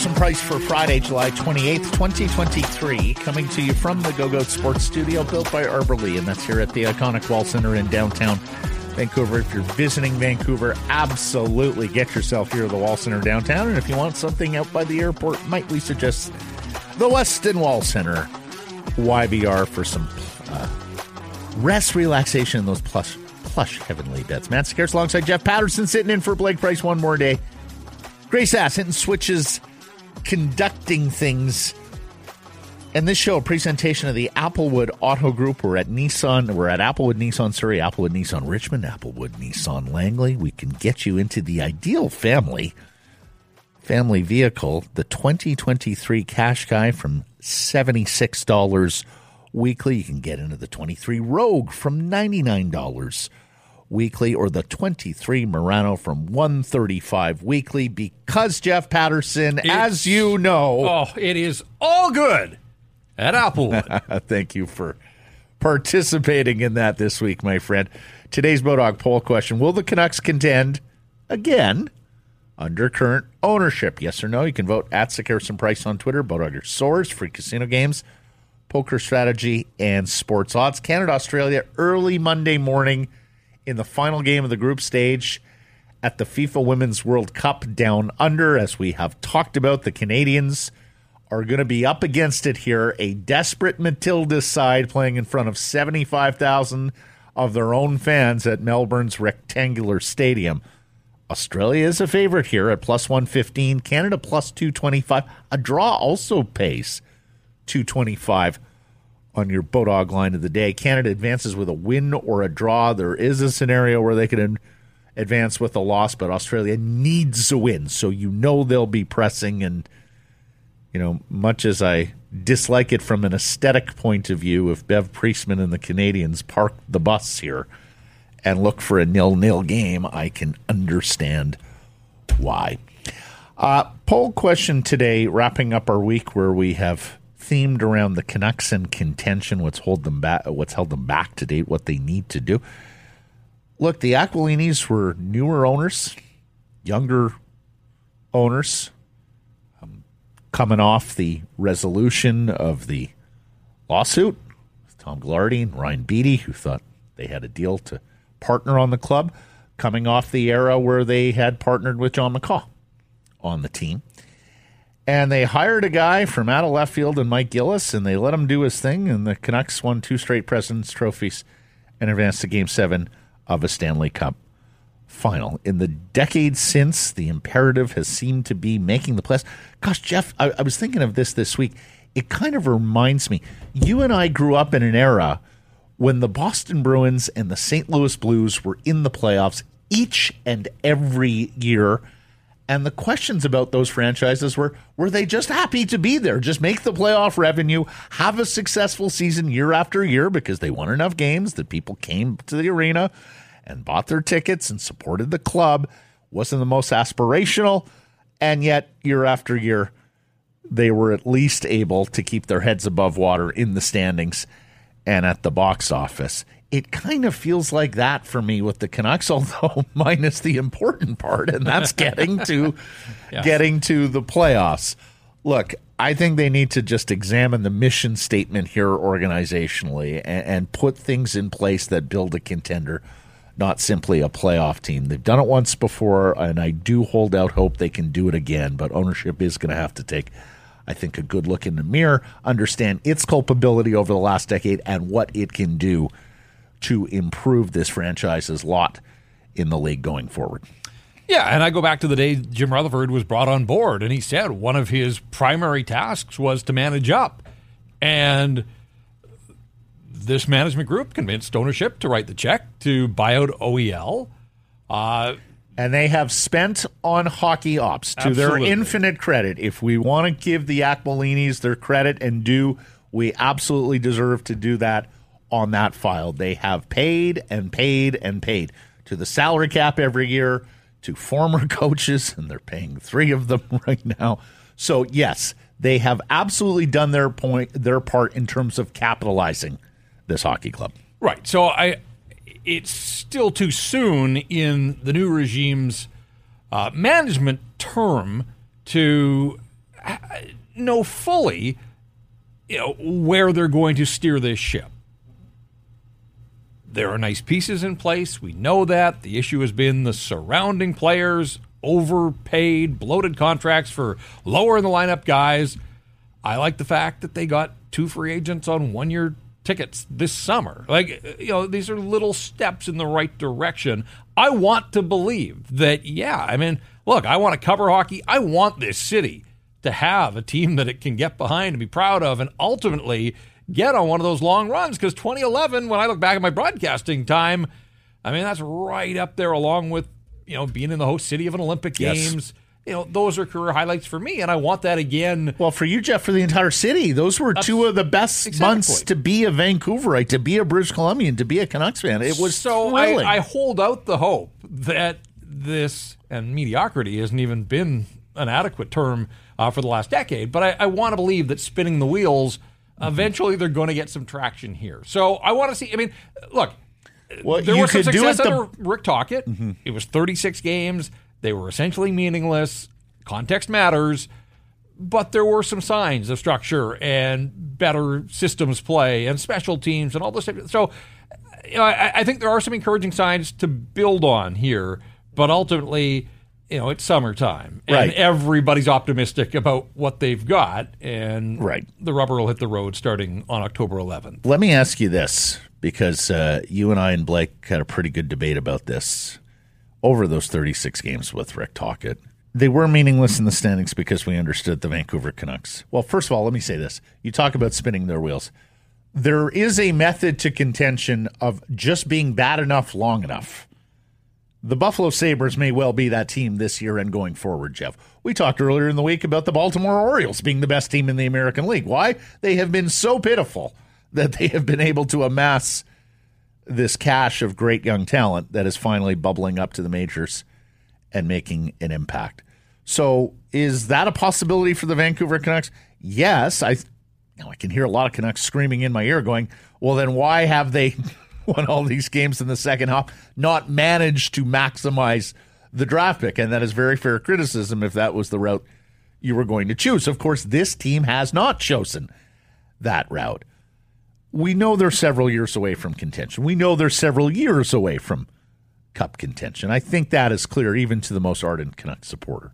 Carson Price for Friday, July 28th, 2023. Coming to you from the Go Goat Sports Studio, built by Arbor Lee, and that's here at the iconic Wall Center in downtown Vancouver. If you're visiting Vancouver, absolutely get yourself here to the Wall Center downtown. And if you want something out by the airport, might we suggest the Westin Wall Center YVR for some uh, rest, relaxation, and those plush, plush heavenly beds. Matt Sekeres alongside Jeff Paterson sitting in for Blake Price one more day. Grace Ass hitting switches, conducting things. And this show, a presentation of the Applewood Auto Group. We're at Nissan. We're at Applewood Nissan Surrey, Applewood Nissan Richmond, Applewood Nissan Langley. We can get you into the ideal family family vehicle, the 2023 Qashqai from $76 weekly. You can get into the 23 Rogue from $99 weekly or the 23 Murano from 135 weekly because Jeff Paterson, It's- as you know, Oh, it is all good at Applewood. thank you for participating in that this week, my friend. Today's Bodog poll question Will the Canucks contend again under current ownership? Yes or no? You can vote at and Price on Twitter, Bodog your source, free casino games, poker strategy, and sports odds. Canada, Australia, early Monday morning in the final game of the group stage at the FIFA Women's World Cup down under. As we have talked about, the Canadians are going to be up against it here. A desperate Matildas side playing in front of 75,000 of their own fans at Melbourne's rectangular stadium. Australia is a favorite here at plus 115, Canada plus 225. A draw also pays 225 on your Bodog line of the day. Canada advances with a win or a draw. There is a scenario where they ad- advance with a loss, but Australia needs a win. So you know they'll be pressing. And, you know, much as I dislike it from an aesthetic point of view, if Bev Priestman and the Canadians park the bus here and look for a nil nil game, I can understand why. Uh, poll question today, wrapping up our week where we have themed around the Canucks and contention, what's hold them back, what's held them back to date, what they need to do. Look, the Aquilinis were newer owners, younger owners, um, coming off the resolution of the lawsuit. with Tom Gaglardi and Ryan Beedie, who thought they had a deal to partner on the club, coming off the era where they had partnered with John McCaw on the team. And they hired a guy from out of left field and Mike Gillis, and they let him do his thing. And the Canucks won two straight President's trophies and advanced to Game Seven of a Stanley Cup final. In the decades since, the imperative has seemed to be making the playoffs. Gosh, Jeff, I, I was thinking of this this week. It kind of reminds me. You and I grew up in an era when the Boston Bruins and the St. Louis Blues were in the playoffs each and every year. And the questions about those franchises were were they just happy to be there? Just make the playoff revenue, have a successful season year after year because they won enough games that people came to the arena and bought their tickets and supported the club. Wasn't the most aspirational, and yet year after year they were at least able to keep their heads above water in the standings and at the box office. It kind of feels like that for me with the Canucks, although minus the important part, and that's getting to getting to the playoffs. Look, I think they need to just examine the mission statement here organizationally and, and put things in place that build a contender, not simply a playoff team. They've done it once before, and I do hold out hope they can do it again, but ownership is going to have to take I think a good look in the mirror, understand its culpability over the last decade and what it can do to improve this franchise's lot in the league going forward. yeah, and I go back to the day Jim Rutherford was brought on board, and he said one of his primary tasks was to manage up. And this management group convinced ownership to write the check to buy out OEL. Uh, And they have spent on hockey ops to Absolutely. their infinite credit. If we want to give the Aquilinis their credit and do, we absolutely deserve to do that on that file. They have paid and paid and paid to the salary cap every year, to former coaches, and they're paying three of them right now. So yes, they have absolutely done their point, their part in terms of capitalizing this hockey club. Right. So I, it's still too soon in the new regime's uh, management term to know fully you know, where they're going to steer this ship. There are nice pieces in place. We know that. The issue has been the surrounding players, overpaid, bloated contracts for lower in the lineup guys. I like the fact that they got two free agents on one year tickets this summer. Like, you know, these are little steps in the right direction. I want to believe that, yeah, I mean, look, I want to cover hockey. I want this city to have a team that it can get behind and be proud of and ultimately get on one of those long runs. Because 2011, when I look back at my broadcasting time, I mean, that's right up there along with, you know, being in the host city of an Olympic Yes. Games. You know, those are career highlights for me, and I want that again. Well, for you, Jeff, for the entire city, those were two of the best Exactly. months to be a Vancouverite, to be a British Columbian, to be a Canucks fan. It was so. I, I hold out the hope that this and mediocrity hasn't even been an adequate term uh, for the last decade, but I, I want to believe that spinning the wheels. Mm-hmm. Eventually, they're going to get some traction here. So I want to see. I mean, look, well, there was some success the- under Rick Tocchet. It was 36 games. They were essentially meaningless. Context matters, but there were some signs of structure and better systems play and special teams and all this. Stuff. So, you know, I, I think there are some encouraging signs to build on here, but ultimately, you know, it's summertime and Right. everybody's optimistic about what they've got, and Right. the rubber will hit the road starting on October 11th. Let me ask you this, because uh, you and I and Blake had a pretty good debate about this over those 36 games with Rick Tocchet. They were meaningless in the standings because we understood the Vancouver Canucks. Well, first of all, let me say this. You talk about spinning their wheels. There is a method to contention of just being bad enough long enough. The Buffalo Sabres may well be that team this year and going forward, Jeff. We talked earlier in the week about the Baltimore Orioles being the best team in the American League. Why? They have been so pitiful that they have been able to amass this cache of great young talent that is finally bubbling up to the majors and making an impact. So, is that a possibility for the Vancouver Canucks? Yes, I you know, I can hear a lot of Canucks screaming in my ear going, "Well, then why have they won all these games in the second half, not managed to maximize the draft pick?" And that is very fair criticism if that was the route you were going to choose. Of course, this team has not chosen that route. We know they're several years away from contention. We know they're several years away from cup contention. I think that is clear even to the most ardent Canucks supporter.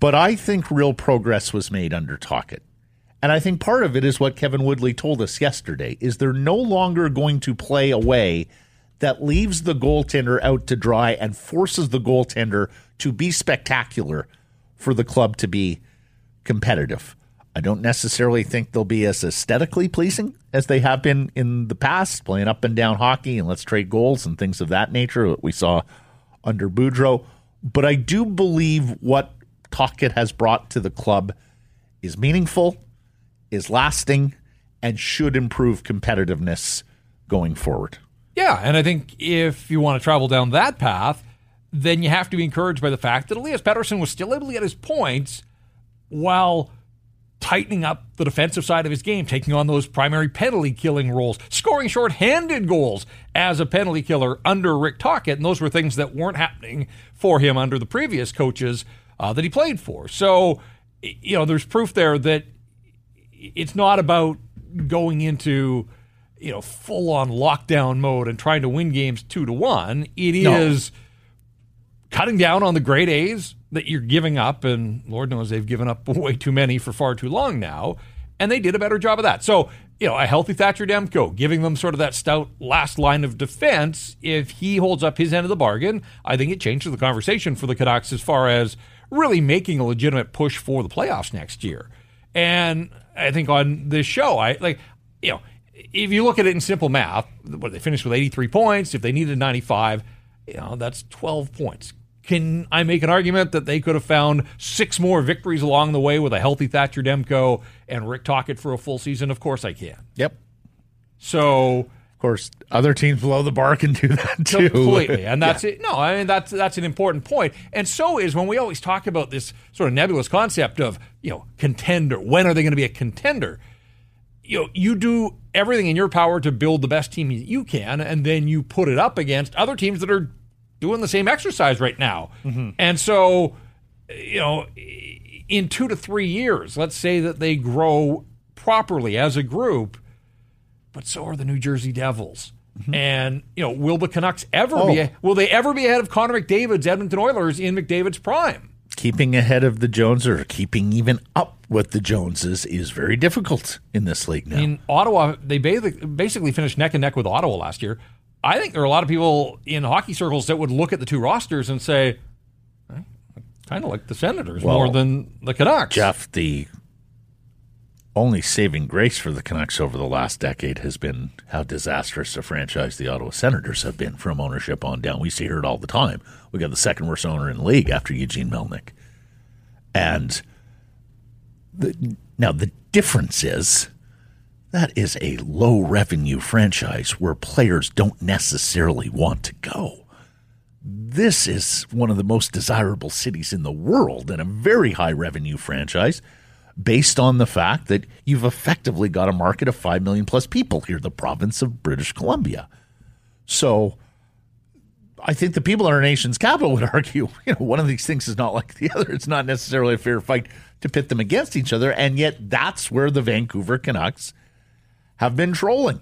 But I think real progress was made under Tocchet. And I think part of it is what Kevin Woodley told us yesterday is they're no longer going to play a way that leaves the goaltender out to dry and forces the goaltender to be spectacular for the club to be competitive. I don't necessarily think they'll be as aesthetically pleasing as they have been in the past, playing up and down hockey and let's trade goals and things of that nature that we saw under Boudreau. But I do believe what Tocchet has brought to the club is meaningful, is lasting, and should improve competitiveness going forward. Yeah, and I think if you want to travel down that path, then you have to be encouraged by the fact that Elias Pettersson was still able to get his points while tightening up the defensive side of his game, taking on those primary penalty killing roles, scoring short-handed goals as a penalty killer under Rick Tocchet, and those were things that weren't happening for him under the previous coaches uh, that he played for. So, you know, there's proof there that it's not about going into you know full on lockdown mode and trying to win games two to one. It is No. cutting down on the grade A's that you're giving up, and Lord knows they've given up way too many for far too long now. And they did a better job of that. So, you know, a healthy Thatcher Demko, giving them sort of that stout last line of defense. If he holds up his end of the bargain, I think it changes the conversation for the Canucks as far as really making a legitimate push for the playoffs next year. And I think on this show, I like, you know, if you look at it in simple math, what they finished with 83 points, if they needed 95, you know, that's 12 points. Can I make an argument that they could have found six more victories along the way with a healthy Thatcher Demko and Rick Tocchet for a full season? Of course I can. Yep. So Of course, other teams below the bar can do that too. completely, and that's it. No, I mean that's that's an important point, and so is when we always talk about this sort of nebulous concept of you know contender. When are they going to be a contender? You know, you do everything in your power to build the best team you can, and then you put it up against other teams that are doing the same exercise right now. Mm-hmm. And so, you know, in two to three years, let's say that they grow properly as a group, but so are the New Jersey Devils. Mm-hmm. And you know, will the Canucks ever oh. be? Will they ever be ahead of Connor McDavid's Edmonton Oilers in McDavid's prime? Keeping ahead of the Jones or keeping even up with the Joneses is very difficult in this league now. In Ottawa, they basically finished neck and neck with Ottawa last year. I think there are a lot of people in hockey circles that would look at the two rosters and say, kind of like the Senators well, more than the Canucks. Jeff, the only saving grace for the Canucks over the last decade has been how disastrous a franchise the Ottawa Senators have been from ownership on down. We see it all the time. We got the second worst owner in the league after Eugene Melnyk. And the, now the difference is that is a low revenue franchise where players don't necessarily want to go this is one of the most desirable cities in the world and a very high revenue franchise based on the fact that you've effectively got a market of 5 million plus people here, the province of British Columbia. So I think the people in our nation's capital would argue, you know, one of these things is not like the other. It's not necessarily a fair fight to pit them against each other. And yet that's where the Vancouver Canucks have been trolling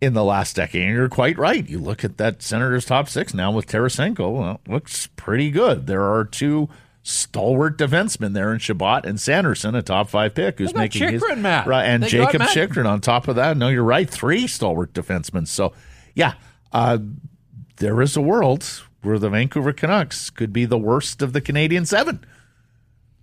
in the last decade. And you're quite right. You look at that Senators top six now with Tarasenko, well, looks pretty good. There are two stalwart defensemen there in Chabot and Sanderson, a top five pick, who's making Chychrun, his Matt. right, and they Jacob Chychrun on top of that. No, you're right, three stalwart defensemen. So, yeah, uh, there is a world where the Vancouver Canucks could be the worst of the Canadian seven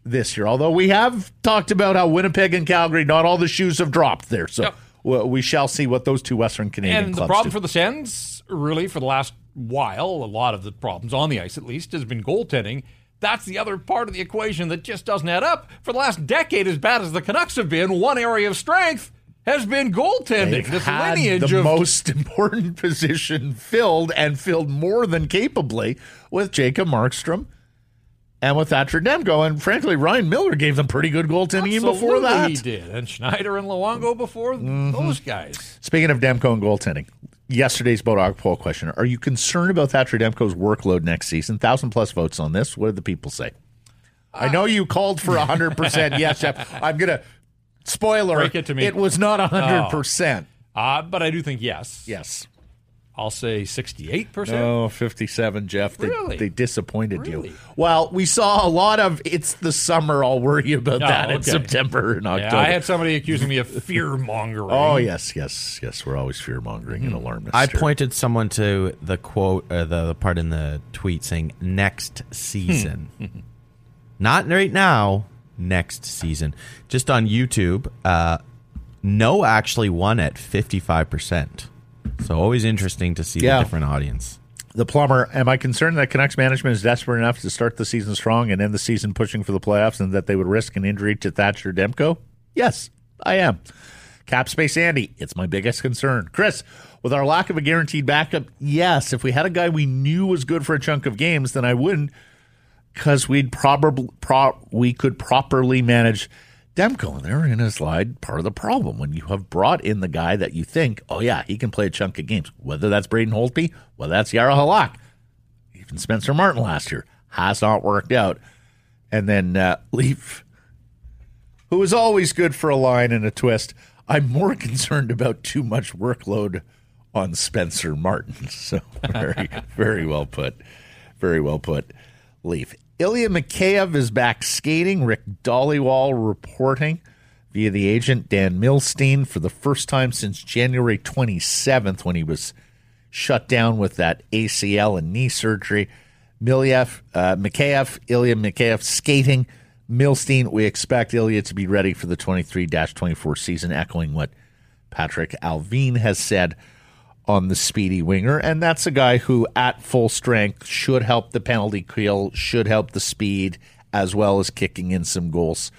this year. Although we have talked about how Winnipeg and Calgary, not all the shoes have dropped there. So. Yep we shall see what those two Western Canadian and clubs the problem do. for the Sens, really, for the last while, a lot of the problems on the ice at least has been goaltending. That's the other part of the equation that just doesn't add up. For the last decade, as bad as the Canucks have been, one area of strength has been goaltending. They've this had lineage the of most important position filled and filled more than capably with Jacob Markstrom and with Thatcher Demko. And frankly, Ryan Miller gave them pretty good goaltending even before that. He did. And Schneider and Luongo before mm-hmm. those guys. Speaking of Demko and goaltending, yesterday's Bodog poll question Are you concerned about Thatcher Demko's workload next season? Thousand plus votes on this. What did the people say? Uh, I know you called for 100% yes, Jeff. I'm going to spoiler. Break it to me. It was not 100%. Oh. Uh, but I do think yes. Yes. I'll say 68%. No, 57, Jeff. They, really? they disappointed really? you. Well, we saw a lot of it's the summer. I'll worry about oh, that okay. in September and October. Yeah, I had somebody accusing me of fear mongering. oh, yes, yes, yes. We're always fear mongering mm-hmm. and alarmist. I pointed someone to the quote, uh, the, the part in the tweet saying next season. Hmm. Not right now, next season. Just on YouTube, uh, no actually won at 55%. So always interesting to see yeah. the different audience. The plumber, am I concerned that Canucks management is desperate enough to start the season strong and end the season pushing for the playoffs and that they would risk an injury to Thatcher Demko? Yes, I am. Cap space Andy, it's my biggest concern. Chris, with our lack of a guaranteed backup, yes, if we had a guy we knew was good for a chunk of games, then I wouldn't because we'd probably pro- we could properly manage Demko, and they're in a slide part of the problem when you have brought in the guy that you think, oh yeah, he can play a chunk of games, whether that's Braden Holtby, whether that's Jaro Halak, even Spencer Martin last year has not worked out, and then uh, Leaf, who is always good for a line and a twist. I'm more concerned about too much workload on Spencer Martin. So very, very well put. Very well put. Leaf. Ilya Mikheyev is back skating. Rick Dhaliwal reporting via the agent Dan Milstein for the first time since January 27th when he was shut down with that ACL and knee surgery. Milyev, uh, Mikheyev, Ilya Mikheyev skating. Milstein, we expect Ilya to be ready for the 23 24 season, echoing what Patrik Allvin has said on the speedy winger, and that's a guy who, at full strength, should help the penalty kill, should help the speed, as well as kicking in some goals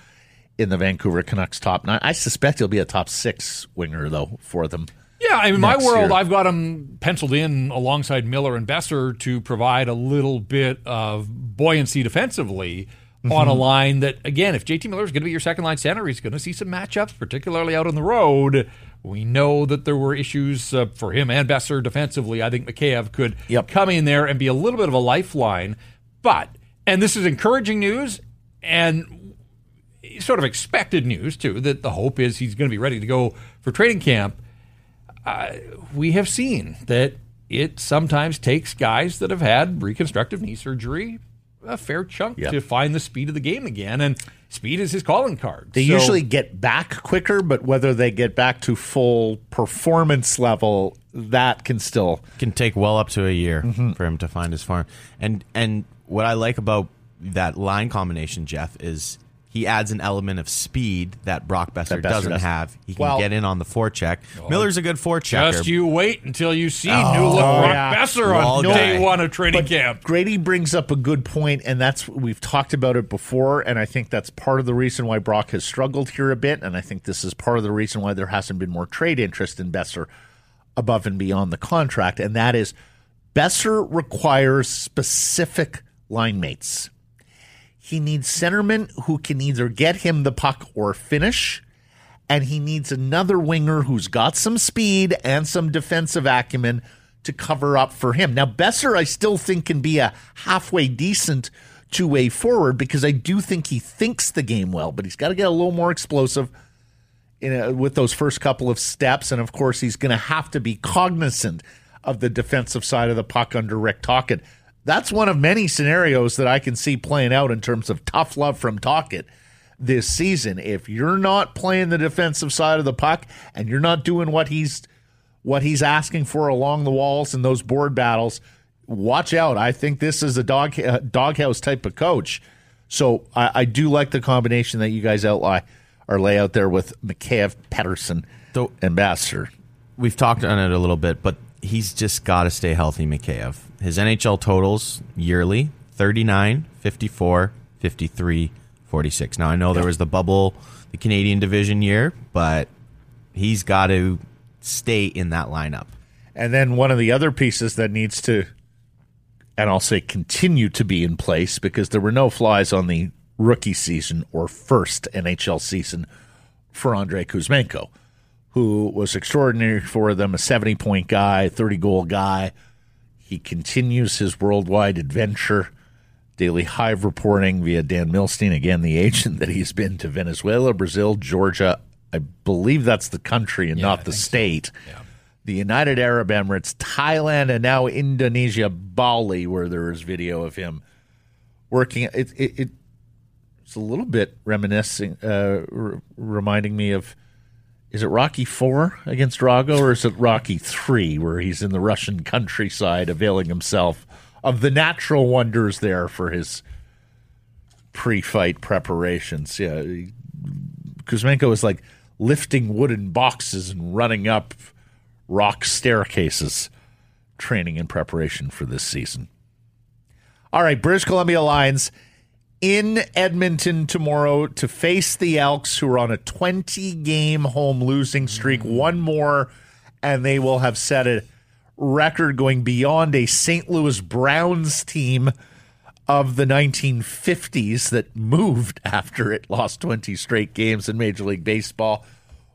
in the Vancouver Canucks top nine. I suspect he'll be a top six winger though for them. Yeah, in my world, year. I've got him penciled in alongside Miller and Boeser to provide a little bit of buoyancy defensively. Mm-hmm. on a line that, again, if JT Miller is going to be your second line center, he's going to see some matchups, particularly out on the road. We know that there were issues uh, for him and Boeser defensively. I think Mikheyev could yep. come in there and be a little bit of a lifeline. But And this is encouraging news and sort of expected news, too, that the hope is he's going to be ready to go for training camp. Uh, we have seen that it sometimes takes guys that have had reconstructive knee surgery a fair chunk Yep. to find the speed of the game again. And speed is his calling card. They So- usually get back quicker, but whether they get back to full performance level, that can still. can take well up to a year Mm-hmm. for him to find his form. And and what I like about that line combination, Jeff, is he adds an element of speed that Brock Boeser, That Boeser doesn't doesn't. have. He can Well- get in on the forecheck. Miller's a good forechecker. Just you wait until you see oh, new look oh, Brock yeah. Boeser Wall on guy. day one of training But camp. Grady brings up a good point, and that's we've talked about it before, and I think that's part of the reason why Brock has struggled here a bit, and I think this is part of the reason why there hasn't been more trade interest in Boeser above and beyond the contract, and that is Boeser requires specific line mates. He needs centermen who can either get him the puck or finish, and he needs another winger who's got some speed and some defensive acumen to cover up for him. Now, Boeser, I still think can be a halfway decent two way forward because I do think he thinks the game well, but he's got to get a little more explosive a, with those first couple of steps. And of course, he's going to have to be cognizant of the defensive side of the puck under Rick Tocchet. That's one of many scenarios that I can see playing out in terms of tough love from Tocchet this season. If you're not playing the defensive side of the puck and you're not doing what he's what he's asking for along the walls in those board battles, watch out. I think this is a dog uh, doghouse type of coach. So I, I do like the combination that you guys outline or lay out there with Mikheyev, Pedersen, So- Ambassador. We've talked on it a little bit, but he's just got to stay healthy, Mikheyev. His NHL totals yearly 39, 54, 53, 46. Now, I know there was the bubble, the Canadian division year, but he's got to stay in that lineup. And then one of the other pieces that needs to, and I'll say continue to be in place because there were no flies on the rookie season or first NHL season for Andrei Kuzmenko, who was extraordinary for them, a 70 point guy, 30 goal guy. He continues his worldwide adventure. Daily Hive reporting via Dan Milstein, again, the agent, that he's been to Venezuela, Brazil, Georgia. I believe that's the country and not the state. The United Arab Emirates, Thailand, and now Indonesia, Bali, where there is video of him working. It, it, it it's a little bit reminiscing, uh, r- reminding me of is it Rocky Four against Drago, or is it Rocky Three, where he's in the Russian countryside availing himself of the natural wonders there for his pre-fight preparations? Yeah, Kuzmenko is like lifting wooden boxes and running up rock staircases, training in preparation for this season. All right, British Columbia Lions in Edmonton tomorrow to face the Elks, who are on a 20 game home losing streak. Mm. One more, and they will have set a record going beyond a St. Louis Browns team of the 1950s that moved after it lost 20 straight games in Major League Baseball.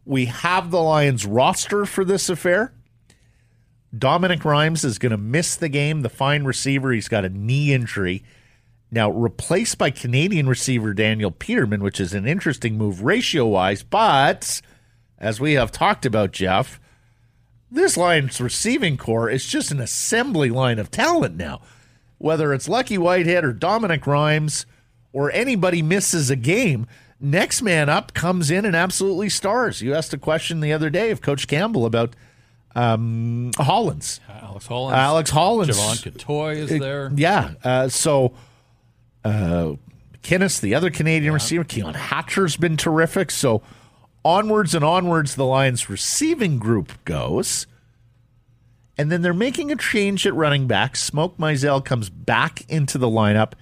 We have the Lions roster for this affair. Dominic Rhymes is going to miss the game. The fine receiver, he's got a knee injury. Now, replaced by Canadian receiver Daniel Peterman, which is an interesting move ratio wise. But as we have talked about, Jeff, this Lions receiving core is just an assembly line of talent now. Whether it's Lucky Whitehead or Dominic Rhymes or anybody misses a game, next man up comes in and absolutely stars. You asked a question the other day of Coach Campbell about um, Hollins. Alex Hollins. Alex Hollins. Jevon Cottoy is there. Yeah. Uh, so, uh, McInnis, the other Canadian receiver, Keon Hatcher's been terrific. So, onwards and onwards, the Lions receiving group goes. And then they're making a change at running back. Smoke Mizzell comes back into the lineup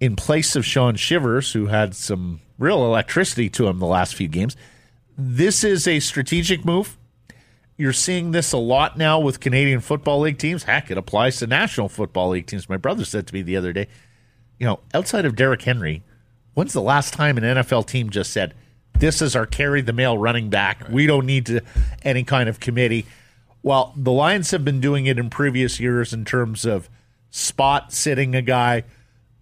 in place of Sean Shivers, who had some real electricity to him the last few games. This is a strategic move. You're seeing this a lot now with Canadian Football League teams. Heck, it applies to National Football League teams. My brother said to me the other day, you know, outside of Derrick Henry, when's the last time an NFL team just said, this is our carry the mail running back. We don't need to any kind of committee. Well, the Lions have been doing it in previous years in terms of spot sitting a guy,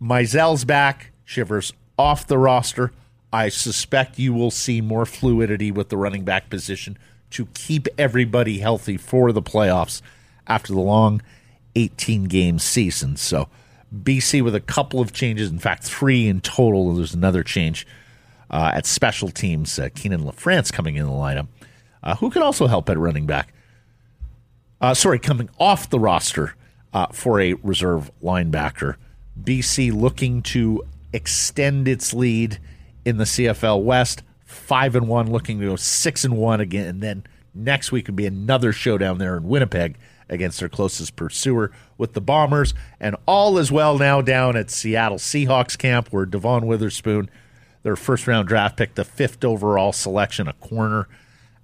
Mizzell's back, Shivers off the roster. I suspect you will see more fluidity with the running back position to keep everybody healthy for the playoffs after the long 18 game season. So, BC with a couple of changes, in fact, three in total. There's another change uh, at special teams. Uh, Keenan LaFrance coming in the lineup, uh, who can also help at running back. Uh, sorry, coming off the roster uh, for a reserve linebacker. BC looking to extend its lead in the CFL West. Five and one, looking to go six and one again, and then next week would be another showdown there in Winnipeg against their closest pursuer with the Bombers, and all is well now down at Seattle Seahawks camp where Devon Witherspoon, their first round draft pick, the fifth overall selection, a corner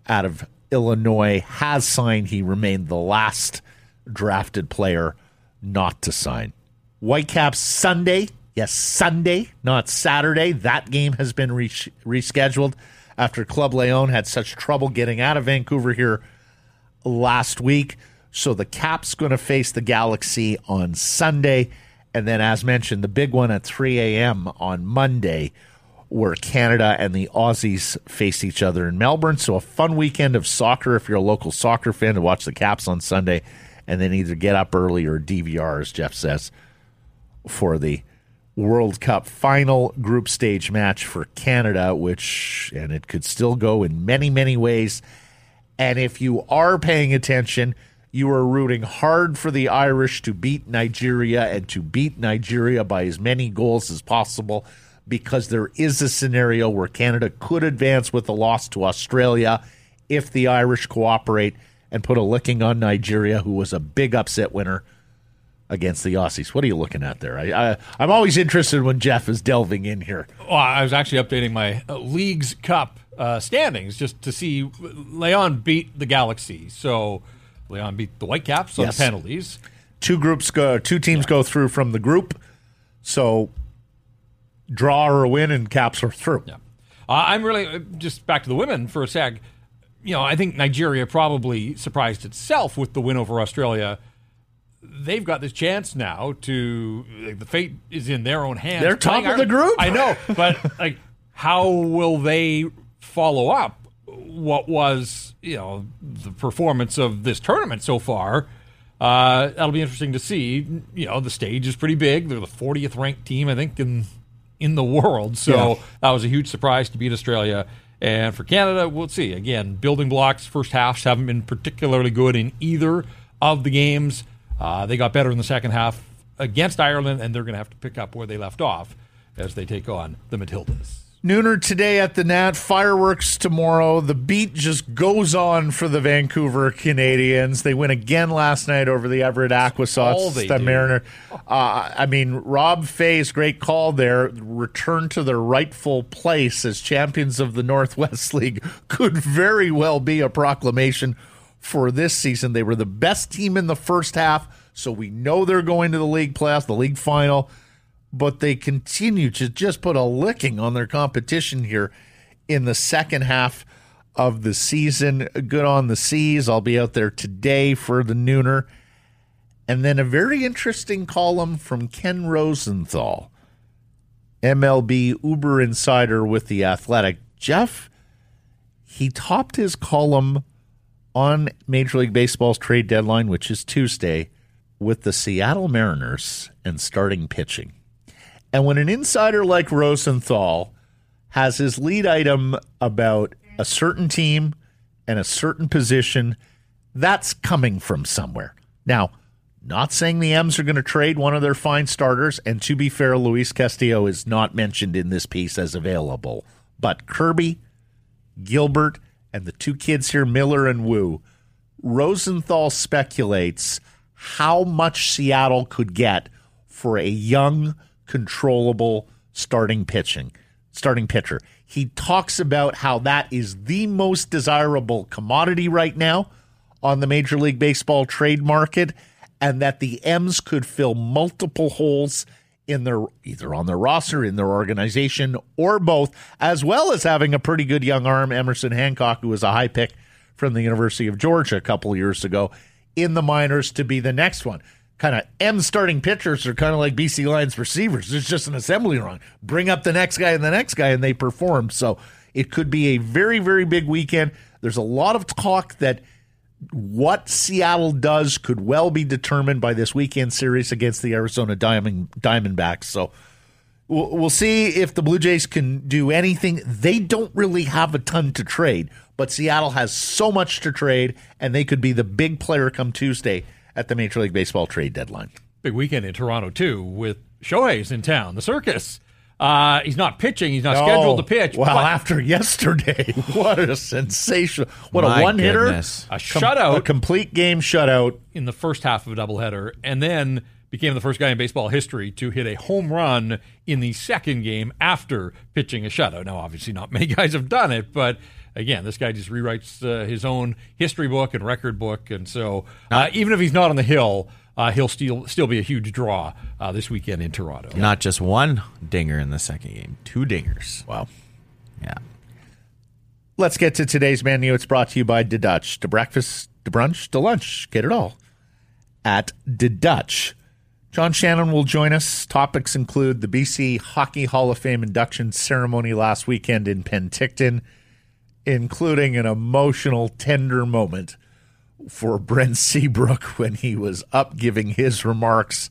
out of Illinois, has signed. He remained the last drafted player not to sign. Whitecaps Sunday Yes, Sunday, not Saturday. That game has been re- rescheduled after Club Leon had such trouble getting out of Vancouver here last week. So the Caps going to face the Galaxy on Sunday. And then, as mentioned, the big one at 3 a.m. on Monday, where Canada and the Aussies face each other in Melbourne. So, a fun weekend of soccer if you're a local soccer fan to watch the Caps on Sunday and then either get up early or DVR, as Jeff says, for the World Cup final group stage match for Canada, which, and it could still go in many, many ways. And if you are paying attention, you are rooting hard for the Irish to beat Nigeria and to beat Nigeria by as many goals as possible because there is a scenario where Canada could advance with a loss to Australia if the Irish cooperate and put a licking on Nigeria, who was a big upset winner against the Aussies. What are you looking at there? I, I, am always interested when Jeff is delving in here. Well, I was actually updating my uh, Leagues Cup uh, standings just to see Leon beat the Galaxy. So Leon beat the Whitecaps on yes. penalties. Two groups go, two teams yeah. go through from the group. So draw or win, and Caps are through. Yeah. Uh, I'm really uh, just back to the women for a sec. You know, I think Nigeria probably surprised itself with the win over Australia they've got this chance now to the fate is in their own hands. They're top of the group. I know, but like, how will they follow up what was you know the performance of this tournament so far? Uh, that'll be interesting to see. You know, the stage is pretty big. They're the 40th ranked team, I think, in in the world. So yeah. that was a huge surprise to beat Australia. And for Canada, we'll see. Again, building blocks, first halves haven't been particularly good in either of the games. Uh, they got better in the second half against Ireland, and they're going to have to pick up where they left off as they take on the Matildas. Nooner today at the Nat, fireworks tomorrow. The beat just goes on for the Vancouver Canadians. They win again last night over the Everett AquaSox, the do. Mariner. Uh, I mean, Rob Fai's great call there. Return to their rightful place as champions of the Northwest League could very well be a proclamation for this season. They were the best team in the first half, so we know they're going to the league playoffs, the league final, but they continue to just put a licking on their competition here in the second half of the season. Good on the seas. I'll be out there today for the nooner. And then a very interesting column from Ken Rosenthal, MLB Uber Insider with The Athletic. Jeff, he topped his column on Major League Baseball's trade deadline, which is Tuesday, with the Seattle Mariners and starting pitching. And when an insider like Rosenthal has his lead item about a certain team and a certain position, that's coming from somewhere. Now, not saying the M's are going to trade one of their fine starters, and to be fair, Luis Castillo is not mentioned in this piece as available. But Kirby, Gilbert, and the two kids here, Miller and Woo, Rosenthal speculates how much Seattle could get for a young, controllable starting pitching, starting pitcher. He talks about how that is the most desirable commodity right now on the Major League Baseball trade market, and that the M's could fill multiple holes in their either on their roster, in their organization, or both, as well as having a pretty good young arm, Emerson Hancock, who was a high pick from the University of Georgia a couple years ago in the minors to be the next one. Kind of M starting pitchers are kind of like BC Lions receivers. It's just an assembly run. Bring up the next guy and the next guy, and they perform. So it could be a very, very big weekend. There's a lot of talk that what Seattle does could well be determined by this weekend series against the Arizona Diamond Diamondbacks. So we'll, we'll see if the Blue Jays can do anything. They don't really have a ton to trade, but Seattle has so much to trade, and they could be the big player come Tuesday at the Major League Baseball trade deadline. Big weekend in Toronto too, with Shohei's in town. The circus. Uh, he's not pitching. He's not scheduled to pitch. Well, but after yesterday, what a sensation! What My a one hitter, a shutout a complete game shutout. in the first half of a doubleheader, and then became the first guy in baseball history to hit a home run in the second game after pitching a shutout. Now, obviously, not many guys have done it, but again, this guy just rewrites uh, his own history book and record book, and so uh, even if he's not on the hill, uh, he'll still still be a huge draw uh, this weekend in Toronto. Not just one dinger in the second game, two dingers. Wow. Yeah. Let's get to today's menu. It's brought to you by De Dutch. To breakfast, to brunch, to lunch. Get it all at De Dutch. John Shannon will join us. Topics include the BC Hockey Hall of Fame induction ceremony last weekend in Penticton, including an emotional, tender moment for Brent Seabrook when he was up giving his remarks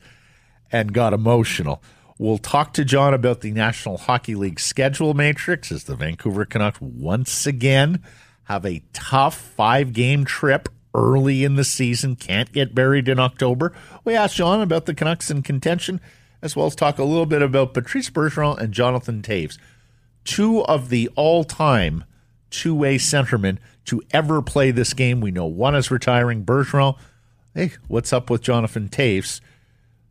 and got emotional. We'll talk to John about the National Hockey League schedule matrix as the Vancouver Canucks once again have a tough five game trip early in the season, can't get buried in October. We asked John about the Canucks in contention, as well as talk a little bit about Patrice Bergeron and Jonathan Toews, two of the all time two way centerman to ever play this game. We know one is retiring. Bergeron, hey, what's up with Jonathan Toews?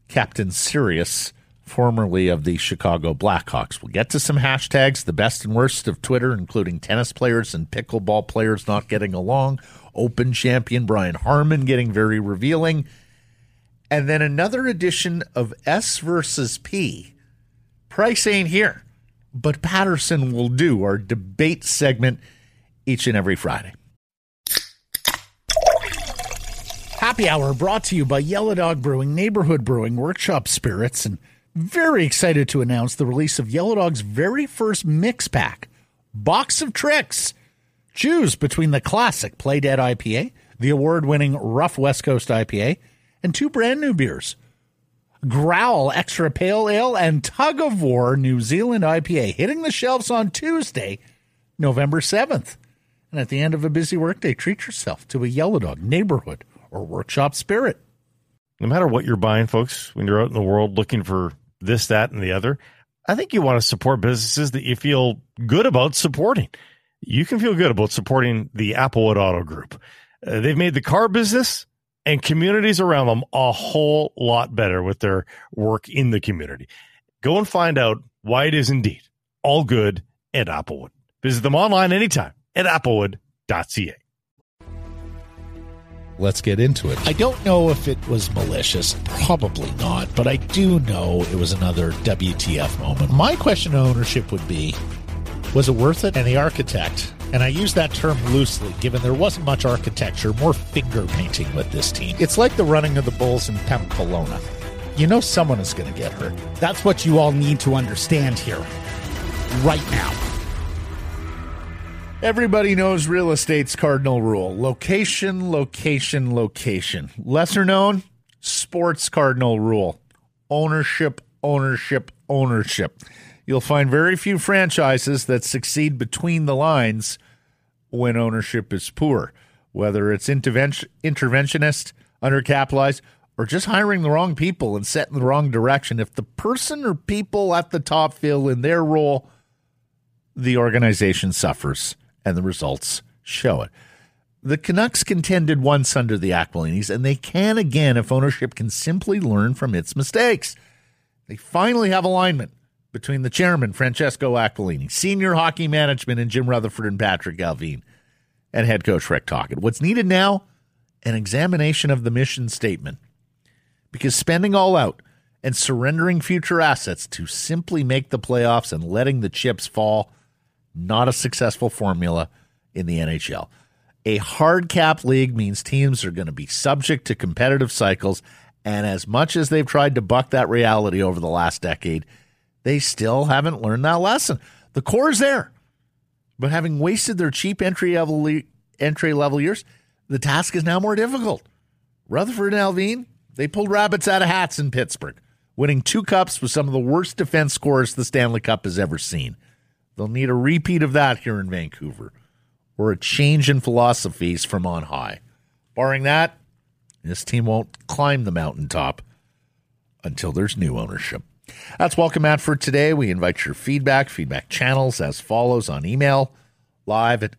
Captain Serious, formerly of the Chicago Blackhawks. We'll get to some hashtags, the best and worst of Twitter, including tennis players and pickleball players not getting along, Open champion Brian Harman getting very revealing, and then another edition of S versus P. Price ain't here, but Paterson will do our debate segment each and every Friday. Happy Hour brought to you by Yellow Dog Brewing, Neighborhood Brewing, Workshop Spirits, and very excited to announce the release of Yellow Dog's very first mix pack, Box of Tricks. Choose between the classic Play Dead IPA, the award winning Rough West Coast IPA, and two brand new beers Growl Extra Pale Ale and Tug of War New Zealand IPA, hitting the shelves on Tuesday, November 7th. And at the end of a busy workday, treat yourself to a Yellow Dog neighborhood or workshop spirit. no matter what you're buying, folks, when you're out in the world looking for this, that, and the other, I think you want to support businesses that you feel good about supporting. You can feel good about supporting the Applewood Auto Group. Uh, they've made the car business and communities around them a whole lot better with their work in the community. Go and find out why it is indeed all good at Applewood. Visit them online anytime at applewood.ca. Let's get into it. I don't know if it was malicious. Probably not. But I do know it was another WTF moment. My question to ownership would be was it worth it? And the architect, and I use that term loosely, given there wasn't much architecture, more finger painting with this team. It's like the running of the Bulls in Pamplona. You know someone is going to get hurt. That's what you all need to understand here, right now. Everybody knows real estate's cardinal rule location, location, location. Lesser known, sports cardinal rule ownership, ownership, ownership. You'll find very few franchises that succeed between the lines when ownership is poor, whether it's intervention, interventionist, undercapitalized, or just hiring the wrong people and setting the wrong direction. If the person or people at the top feel in their role, the organization suffers and the results show it. The Canucks contended once under the Aquilinis, and they can again if ownership can simply learn from its mistakes. They finally have alignment between the chairman, Francesco Aquilini, senior hockey management, and Jim Rutherford and Patrik Allvin, and head coach Rick Tocchet. What's needed now? An examination of the mission statement. Because spending all out and surrendering future assets to simply make the playoffs and letting the chips fall not a successful formula in the NHL. A hard cap league means teams are going to be subject to competitive cycles And as much as they've tried to buck that reality over the last decade, they still haven't learned that lesson. The core is there, but having wasted their cheap entry level entry level years, the task is now more difficult. Rutherford and Allvin, they pulled rabbits out of hats in Pittsburgh, winning two cups with some of the worst defense scores the Stanley Cup has ever seen. They'll need a repeat of that here in Vancouver, or a change in philosophies from on high. Barring that, this team won't climb the mountaintop until there's new ownership. That's welcome at for today. We invite your feedback, feedback channels as follows on email, live at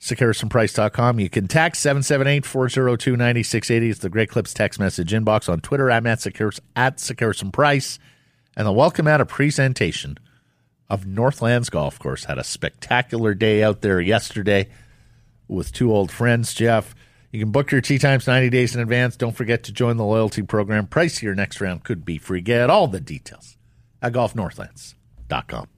SekeresandPrice.com. You can text 778-402-9680. It's the Great Clips text message inbox on Twitter. At Sekeres, at Sekeres Price. And the welcome at a presentation of Northlands Golf Course. Had a spectacular day out there yesterday with two old friends, Jeff. You can book your tee times 90 days in advance. Don't forget to join the loyalty program. Price your next round could be free. Get all the details at golfnorthlands.com.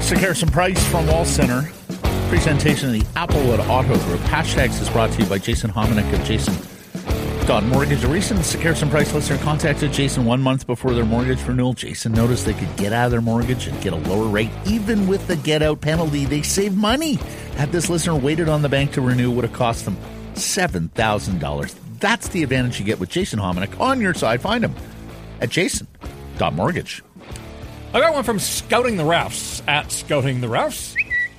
Sekeres and Price from Wall Center. Presentation of the Applewood Auto Group. Hashtags is brought to you by Jason Hominick of Jason on mortgage. A recent Sekeres and Price listener contacted Jason one month before their mortgage renewal. Jason noticed they could get out of their mortgage and get a lower rate, even with the get out penalty. They saved money. Had this listener waited on the bank to renew, would have cost them seven thousand dollars. That's the advantage you get with Jason Hominick on your side. Find him at Jason.mortgage. I got one from Scouting the Refs at Scouting the Refs.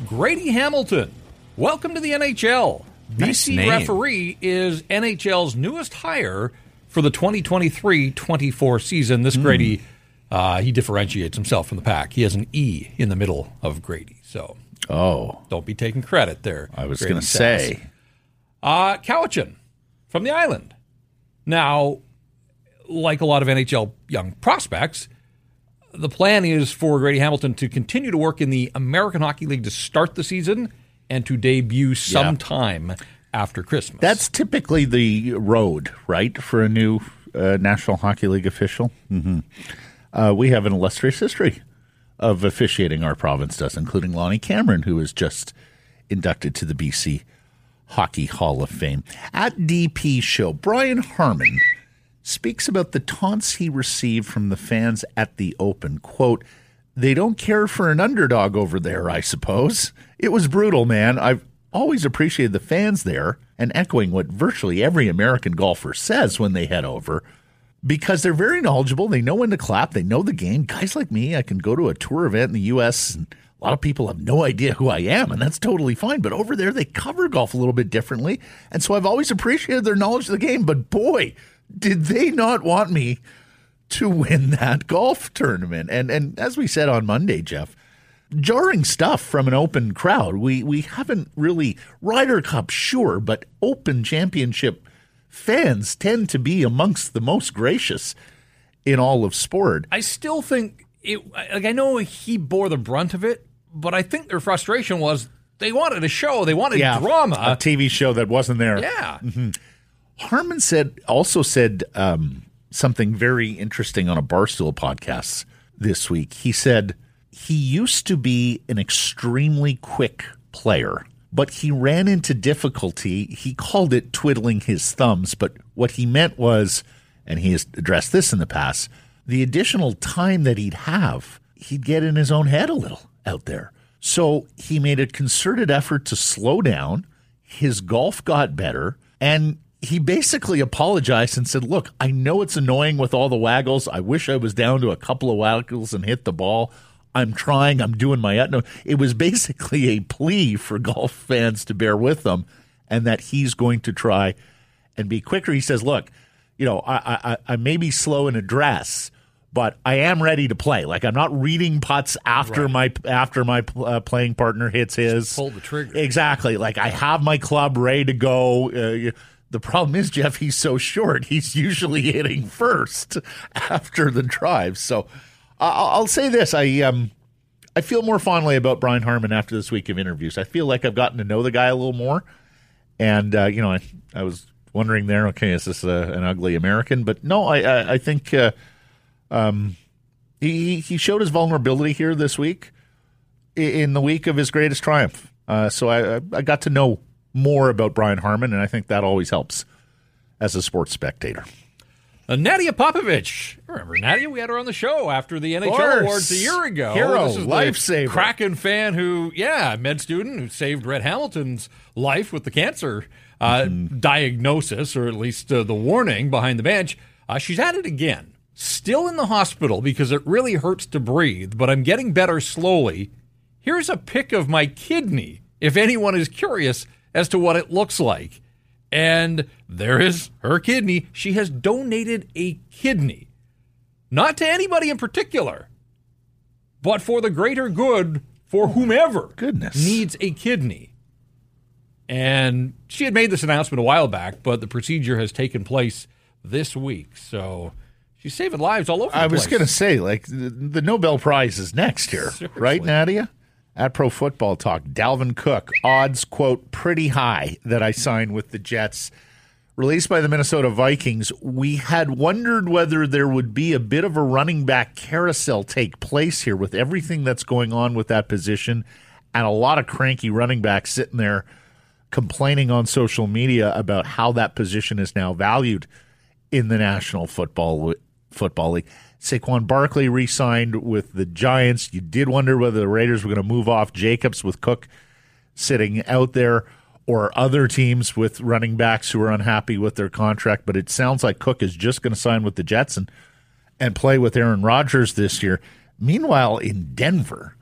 Grady Hamilton, welcome to the NHL. Nice BC name. referee is NHL's newest hire for the 2023-24 season. This Grady, uh, he differentiates himself from the pack. He has an E in the middle of Grady, so Oh, don't be taking credit there. I was going to say. Uh, Cowichan from the island. Now, like a lot of NHL young prospects, the plan is for Grady Hamilton to continue to work in the American Hockey League to start the season and to debut sometime after Christmas. That's typically the road, right, for a new uh, National Hockey League official. hmm Uh, we have an illustrious history of officiating our province does, including Lonnie Cameron, who was just inducted to the BC Hockey Hall of Fame. At DP Show, Brian Harman speaks about the taunts he received from the fans at the Open. Quote, they don't care for an underdog over there, I suppose. It was brutal, man. I've always appreciated the fans there and echoing what virtually every American golfer says when they head over because they're very knowledgeable. They know when to clap, they know the game. Guys like me, I can go to a tour event in the U.S. and a lot of people have no idea who I am, and that's totally fine. But over there, they cover golf a little bit differently. And so I've always appreciated their knowledge of the game. But boy, did they not want me to win that golf tournament. And and as we said on Monday, Jeff, jarring stuff from an open crowd. We we haven't really Ryder Cup, sure, but open championship fans tend to be amongst the most gracious in all of sport. I still think it. Like I know he bore the brunt of it, but I think their frustration was they wanted a show, they wanted a drama. A TV show that wasn't there. yeah, Harman said also said um, something very interesting on a Barstool podcast this week. He said he used to be an extremely quick player, but he ran into difficulty. He called it twiddling his thumbs, but what he meant was, and he has addressed this in the past, the additional time that he'd have, he'd get in his own head a little out there. So he made a concerted effort to slow down. His golf got better, and he basically apologized and said, Look, I know it's annoying with all the waggles. I wish I was down to a couple of waggles and hit the ball. I'm trying, I'm doing my utmost. It was basically a plea for golf fans to bear with them and that he's going to try and be quicker. He says, Look, you know, I, I, I may be slow in address, but I am ready to play. Like I'm not reading putts after my after my uh, playing partner hits his. pull the trigger. Exactly. Like I have my club ready to go. Uh, the problem is, Jeff, he's so short. He's usually hitting first after the drive. So I'll, say this: I um, I feel more fondly about Brian Harman after this week of interviews. I feel like I've gotten to know the guy a little more, and uh, you know, I, I was wondering there, okay, is this a, an ugly American? But no, I I, I think uh, um, He he showed his vulnerability here this week, in the week of his greatest triumph. Uh, so I- I got to know more about Brian Harman, and I think that always helps as a sports spectator. Uh, Nadia Popovici. Remember Nadia? We had her on the show after the NHL course. awards a year ago. Hero, this is lifesaver. Kraken fan who, yeah, med student who saved Red Hamilton's life with the cancer uh, Mm-hmm. diagnosis, or at least uh, the warning behind the bench. Uh, she's at it again. Still in the hospital because it really hurts to breathe, but I'm getting better slowly. Here's a pic of my kidney, if anyone is curious as to what it looks like. And there is her kidney. She has donated a kidney, not to anybody in particular, but for the greater good for whomever Goodness. needs a kidney. And she had made this announcement a while back, but the procedure has taken place this week. So she's saving lives all over the I was going to say, like, the, the Nobel Prize is next here, right, Nadia? At Pro Football Talk, Dalvin Cook, odds, quote, pretty high that I sign with the Jets. Released by the Minnesota Vikings, we had wondered whether there would be a bit of a running back carousel take place here with everything that's going on with that position and a lot of cranky running backs sitting there complaining on social media about how that position is now valued in the National Football Football League. Saquon Barkley re-signed with the Giants. You did wonder whether the Raiders were going to move off Jacobs with Cook sitting out there or other teams with running backs who are unhappy with their contract, but it sounds like Cook is just going to sign with the Jets and and play with Aaron Rodgers this year. Meanwhile, in Denver,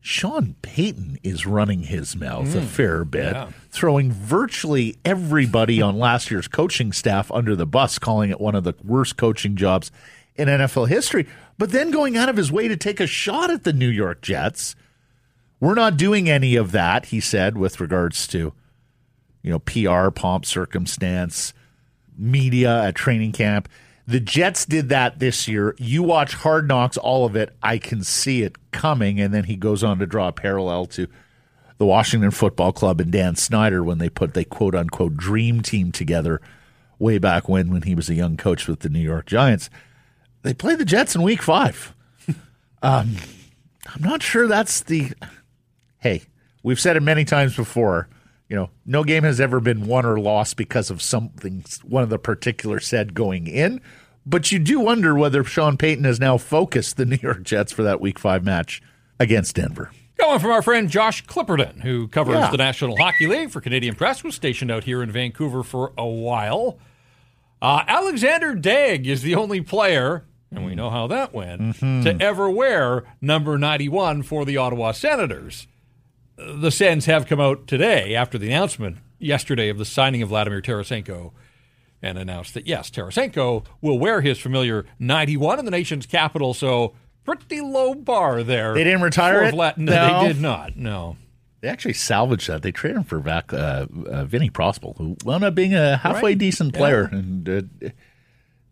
Sean Payton is running his mouth a mm. fair bit, yeah. throwing virtually everybody on last year's coaching staff under the bus, calling it one of the worst coaching jobs in NFL history, but then going out of his way to take a shot at the New York Jets. We're not doing any of that, he said, with regards to, you know, PR, pomp, circumstance, media at training camp. The Jets did that this year. You watch Hard Knocks, all of it. I can see it coming. And then he goes on to draw a parallel to the Washington Football Club and Dan Snyder when they put the quote unquote dream team together way back when when he was a young coach with the New York Giants. They played the Jets in week five. um, I'm not sure that's the hey, we've said it many times before. You know, no game has ever been won or lost because of something one of the particular said going in. But you do wonder whether Sean Payton has now focused the New York Jets for that Week Five match against Denver. Going from our friend Josh Clipperton, who covers Yeah. the National Hockey League for Canadian Press, was stationed out here in Vancouver for a while. Uh, Alexandre Daigle is the only player, and we know how that went, to ever wear number 91 for the Ottawa Senators. The Sens have come out today after the announcement yesterday of the signing of Vladimir Tarasenko and announced that, yes, Tarasenko will wear his familiar 91 in the nation's capital, so pretty low bar there. They didn't retire it? Vlad- no, No. they did not. No. They actually salvaged that. They traded him for back uh, uh, Vinny Prospal, who wound up being a halfway Right. decent player, and uh,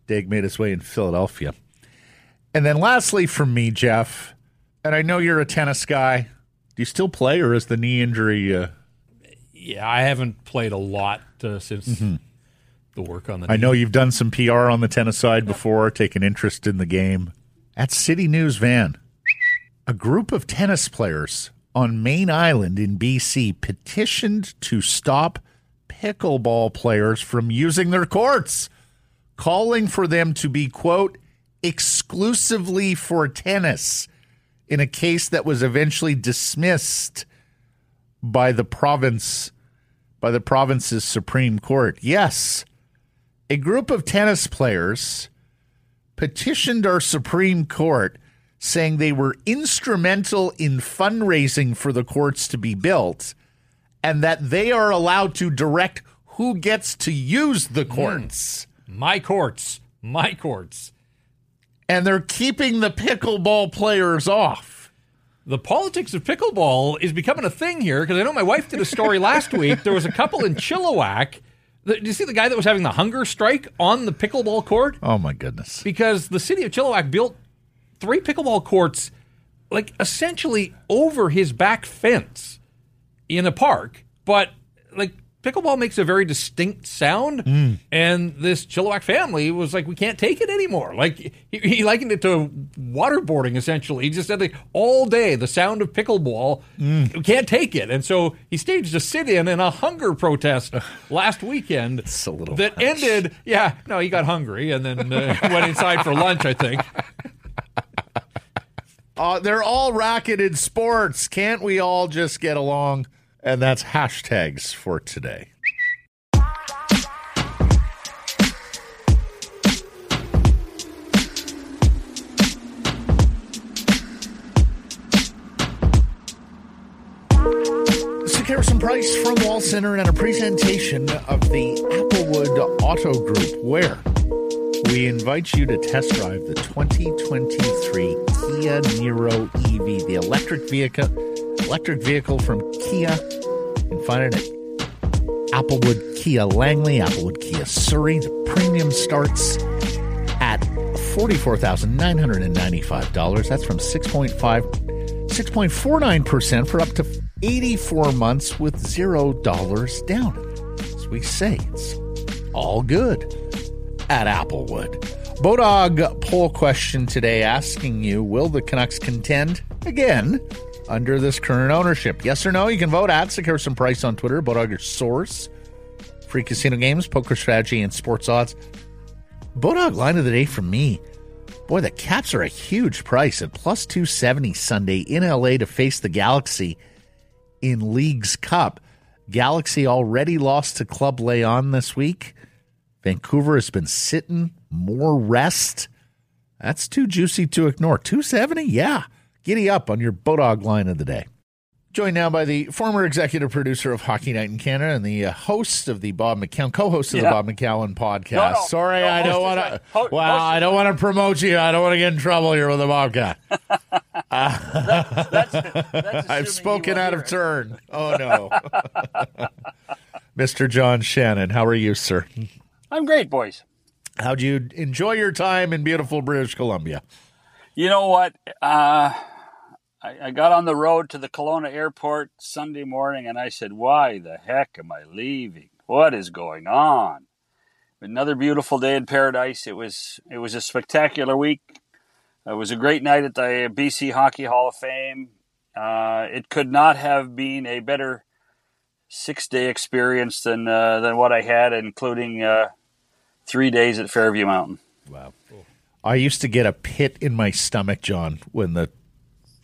Daigle made his way in Philadelphia. And then lastly, from me, Jeff, and I know you're a tennis guy. Do you still play, or is the knee injury? Uh, Yeah, I haven't played a lot uh, since the work on the. Mm-hmm. I know you've done some PR on the tennis side before, taken interest in the game. At City News Van, a group of tennis players on Mayne Island in BC petitioned to stop pickleball players from using their courts, calling for them to be, quote, exclusively for tennis in a case that was eventually dismissed by the province by the province's Supreme Court. Yes, a group of tennis players petitioned our Supreme Court saying they were instrumental in fundraising for the courts to be built and that they are allowed to direct who gets to use the hmm. courts. my courts, my courts. And they're keeping the pickleball players off. The politics of pickleball is becoming a thing here because I know my wife did a story last week. There was a couple in Chilliwack. Did you see the guy that was having the hunger strike on the pickleball court? Oh my goodness. Because the city of Chilliwack built three pickleball courts, like essentially over his back fence in a park, but like pickleball makes a very distinct sound, and this Chilliwack family was like, we can't take it anymore. Like he, he likened it to waterboarding. Essentially, he just said like all day the sound of pickleball, we can't take it, and so he staged a sit-in and a hunger protest last weekend. It's a little that much. ended. Yeah, no, he got hungry and then uh, went inside for lunch. I think. Uh, they're all racketed sports. Can't we all just get along? And that's hashtags for today. Sekeres and Price from Wall Center and a presentation of the Applewood Auto Group, where we invite you to test drive the 2023 Kia Niro EV, the electric vehicle, electric vehicle from Kia. You can find it at Applewood Kia Langley, Applewood Kia Surrey. The premium starts at $44,995. That's from 6.5 6.49% for up to 84 months with $0 down. As we say, it's all good at Applewood. Bodog poll question today asking you Will the Canucks contend again under this current ownership? Yes or no? You can vote at Sekeres and Price on Twitter. Bodog your source. Free casino games, poker strategy, and sports odds. Bodog line of the day from me. Boy, the Caps are a huge price at plus 270 Sunday in LA to face the Galaxy in Leagues Cup. Galaxy already lost to Club Leon this week. Vancouver has been sitting more rest. That's too juicy to ignore. 270? Yeah. Giddy up on your Bodog line of the day. Joined now by the former executive producer of Hockey Night in Canada and the uh, host of the Bob McCown, co-host of the Bob McCown podcast. No, no. Sorry, No, I don't want to. Ho- Well, I don't want to promote you. I don't want to get in trouble here with the Bobcat. That's, that's I've spoken out of turn. Oh no, Mr. John Shannon, how are you, sir? I'm great, boys. How'd you enjoy your time in beautiful British Columbia? You know what? Uh, I, I got on the road to the Kelowna airport Sunday morning and I said, Why the heck am I leaving? What is going on? Another beautiful day in paradise. It was it was a spectacular week. It was a great night at the BC Hockey Hall of Fame. Uh, it could not have been a better six day experience than uh, than what I had, including uh, three days at Fairview Mountain. Wow. I used to get a pit in my stomach, John, when the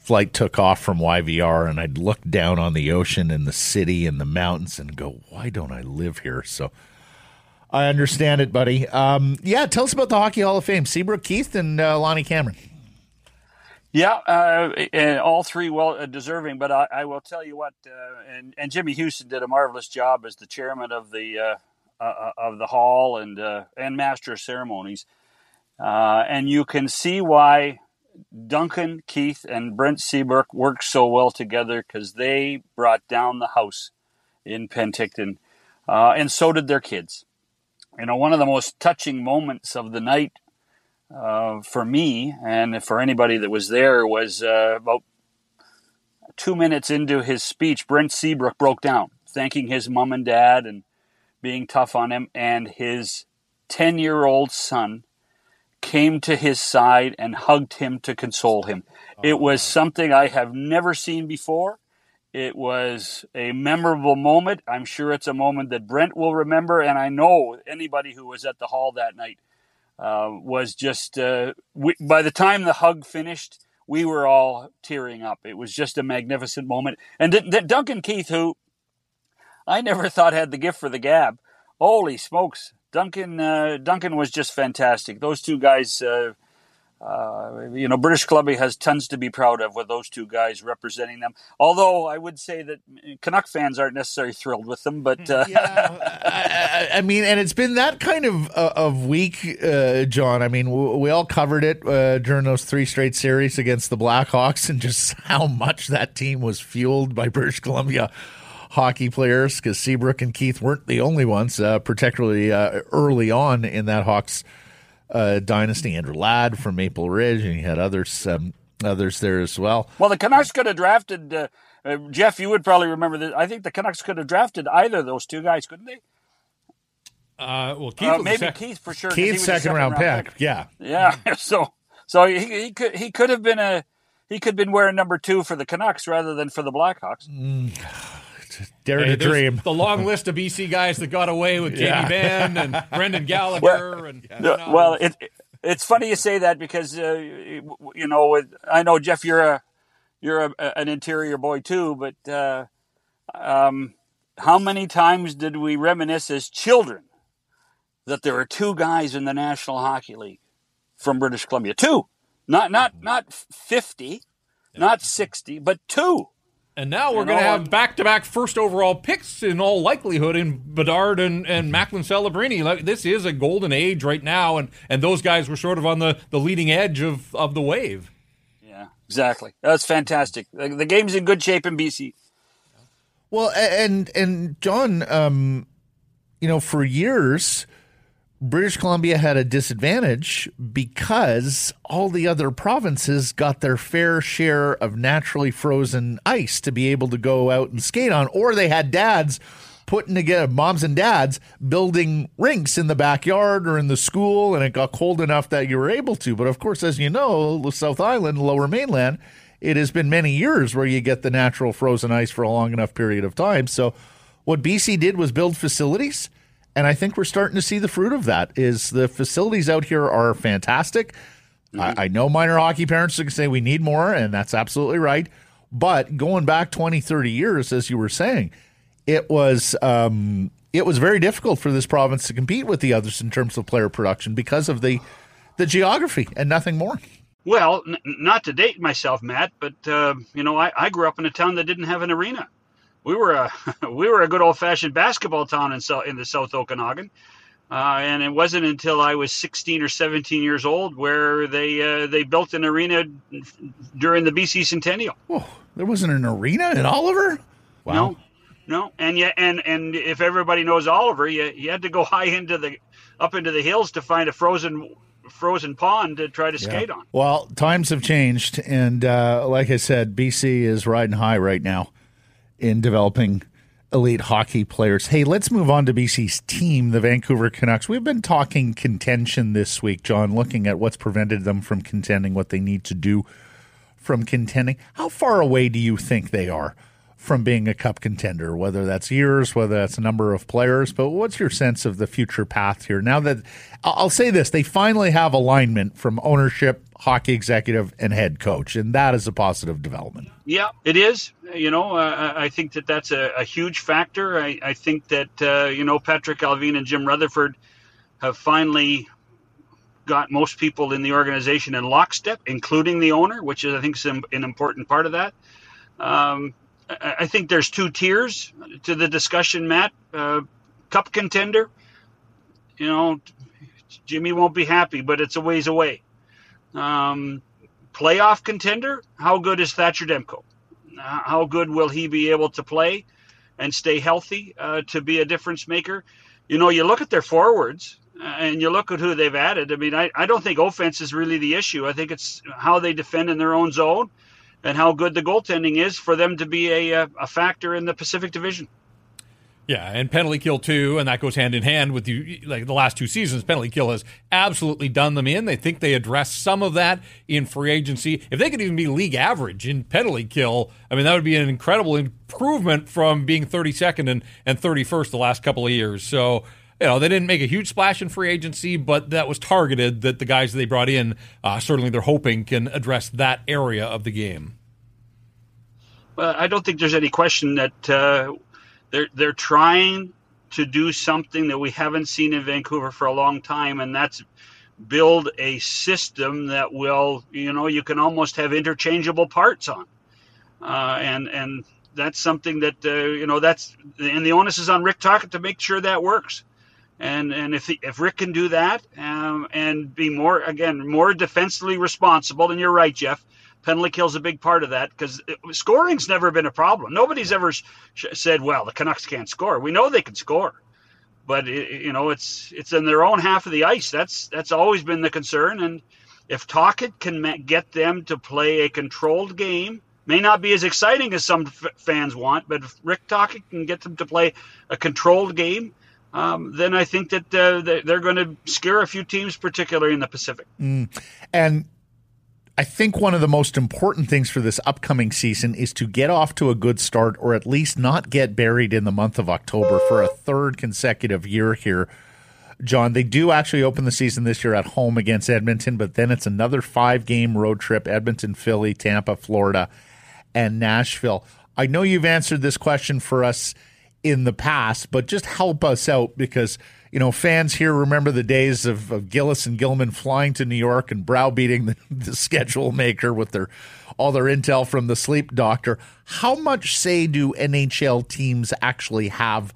flight took off from YVR, and I'd look down on the ocean and the city and the mountains and go, "Why don't I live here?" So. I understand it, buddy. Um, yeah, tell us about the Hockey Hall of Fame. Seabrook Keith and uh, Lonnie Cameron. Yeah, uh, all three well uh, deserving. But I, I will tell you what, uh, and and Jimmy Houston did a marvelous job as the chairman of the uh, uh, of the hall and uh, and master of ceremonies. Uh, and you can see why Duncan Keith and Brent Seabrook worked so well together because they brought down the house in Penticton, uh, and so did their kids. You know, one of the most touching moments of the night uh, for me and for anybody that was there was uh, about two minutes into his speech, Brent Seabrook broke down, thanking his mom and dad and being tough on him. And his 10 year old son came to his side and hugged him to console him. It was something I have never seen before. It was a memorable moment. I'm sure it's a moment that Brent will remember, and I know anybody who was at the hall that night uh, was just. Uh, we, by the time the hug finished, we were all tearing up. It was just a magnificent moment. And D- D- Duncan Keith, who I never thought had the gift for the gab, holy smokes! Duncan uh, Duncan was just fantastic. Those two guys. Uh, uh, you know, British Columbia has tons to be proud of with those two guys representing them. Although I would say that Canuck fans aren't necessarily thrilled with them, but uh, I, I- I mean, and it's been that kind of uh, of week, uh, John. I mean, w- we all covered it during those three straight series against the Blackhawks, and just how much that team was fueled by British Columbia hockey players. Because Seabrook and Keith weren't the only ones, uh, particularly uh, early on in that Hawks uh, dynasty. Andrew Ladd from Maple Ridge, and you had others um, others there as well. Well, the Canucks could have drafted uh, uh, Jeff, you would probably remember that. I think the Canucks could have drafted either of those two guys, couldn't they? Uh, well, Keith Uh, was maybe sec- Keith for sure. he Keith second, round, pick. Yeah. Yeah. So so he, he could he could have been a he could have been wearing number two for the Canucks rather than for the Blackhawks. Dare Hey, to dream. The long list of BC guys that got away with Jamie Yeah. Benn and Brendan Gallagher and you know, well, it, it's funny you say that because uh, you know with- I know Jeff, you're a you're a, an interior boy too, but uh, um, how many times did we reminisce as children that there are two guys in the National Hockey League from British Columbia? Two, not not not fifty, not sixty, but two. And now we're going to have um, back-to-back first overall picks in all likelihood in Bedard and, and Macklin Celebrini. Like, this is a golden age right now, and, and those guys were sort of on the, the leading edge of, of the wave. Yeah, exactly. That's fantastic. The, the game's in good shape in BC. Well, and and John, um, you know, for years, British Columbia had a disadvantage because all the other provinces got their fair share of naturally frozen ice to be able to go out and skate on, or they had dads putting together moms and dads building rinks in the backyard or in the school and it got cold enough that you were able to. But of course as you know the south island lower mainland it has been many years where you get the natural frozen ice for a long enough period of time. So what bc did was build facilities and i think we're starting to see the fruit of that is the facilities out here are fantastic I, I know minor hockey parents are going say we need more and that's absolutely right but going back 20 30 years as you were saying it was um, it was very difficult for this province to compete with the others in terms of player production because of the the geography and nothing more. Well, n- not to date myself, Matt, but uh, you know, I, I grew up in a town that didn't have an arena. We were a we were a good old fashioned basketball town in in the South Okanagan, uh, and it wasn't until I was 16 or 17 years old where they uh, they built an arena during the BC Centennial. Oh, there wasn't an arena in Oliver. No, no, and yeah, and and if everybody knows Oliver, you you had to go high into the up into the hills to find a frozen frozen pond to try to skate on. Well, times have changed, and uh, like I said, BC is riding high right now in developing elite hockey players. Hey, let's move on to BC's team, the Vancouver Canucks. We've been talking contention this week, John, looking at what's prevented them from contending, what they need to do from contending. How far away do you think they are from being a cup contender? Whether that's years, whether that's a number of players, but what's your sense of the future path here? Now that I'll say this, they finally have alignment from ownership, hockey executive, and head coach, and that is a positive development. Yeah, it is. You know, uh, I think that that's a, a huge factor. I, I think that uh, you know Patrik Allvin and Jim Rutherford have finally got most people in the organization in lockstep, including the owner, which is I think is an an important part of that. Um, I, I think there's two tiers to the discussion, Matt. Uh, cup contender, you know, Jimmy won't be happy, but it's a ways away. Um, playoff contender, how good is Thatcher Demko? Uh, How good will he be able to play and stay healthy uh, to be a difference maker? You know, you look at their forwards uh, and you look at who they've added. I mean, I, I don't think offense is really the issue. I think it's how they defend in their own zone and how good the goaltending is for them to be a, a, a factor in the Pacific Division. Yeah, and penalty kill too, and that goes hand in hand with you. Like the last two seasons, penalty kill has absolutely done them in. They think they addressed some of that in free agency. If they could even be league average in penalty kill, I mean that would be an incredible improvement from being 32nd and and 31st the last couple of years. So you know they didn't make a huge splash in free agency, but that was targeted. That the guys they brought in uh, certainly they're hoping can address that area of the game. Well, I don't think there's any question that uh, they're they're trying to do something that we haven't seen in Vancouver for a long time, and that's build a system that will, you know, you can almost have interchangeable parts on, uh, and and that's something that uh, you know that's and the onus is on Rick Tocchet to make sure that works. And and if he, if Rick can do that um, and be more again more defensively responsible, and you're right, Jeff, penalty kill's a big part of that because scoring's never been a problem. Nobody's ever sh- said, "Well, the Canucks can't score." We know they can score, but it, you know it's it's in their own half of the ice. That's that's always been the concern. And if Tocchet can get them to play a controlled game May not be as exciting as some f- fans want, but if Rick Tocchet can get them to play a controlled game, um, then I think that uh, they're going to scare a few teams, particularly in the Pacific. Mm. And I think one of the most important things for this upcoming season is to get off to a good start or at least not get buried in the month of October for a third consecutive year here. John, they do actually open the season this year at home against Edmonton, but then it's another five game road trip Edmonton, Philly, Tampa, Florida, and Nashville. I know you've answered this question for us in the past, but just help us out because you know fans here remember the days of, of Gillis and Gilman flying to New York and browbeating the, the schedule maker with their all their intel from the sleep doctor. How much say do NHL teams actually have?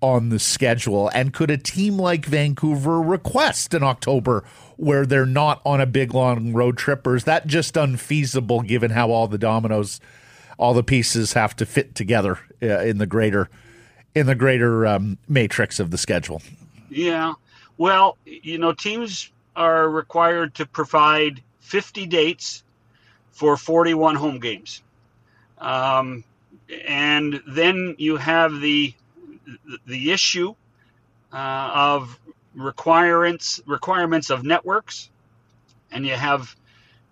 on the schedule? And could a team like Vancouver request in October where they're not on a big long road trip, or is that just unfeasible given how all the dominoes, all the pieces have to fit together uh, in the greater in the greater um, matrix of the schedule? Yeah, well, you know, teams are required to provide 50 dates for 41 home games. Um, and then you have the the issue uh, of requirements requirements of networks, and you have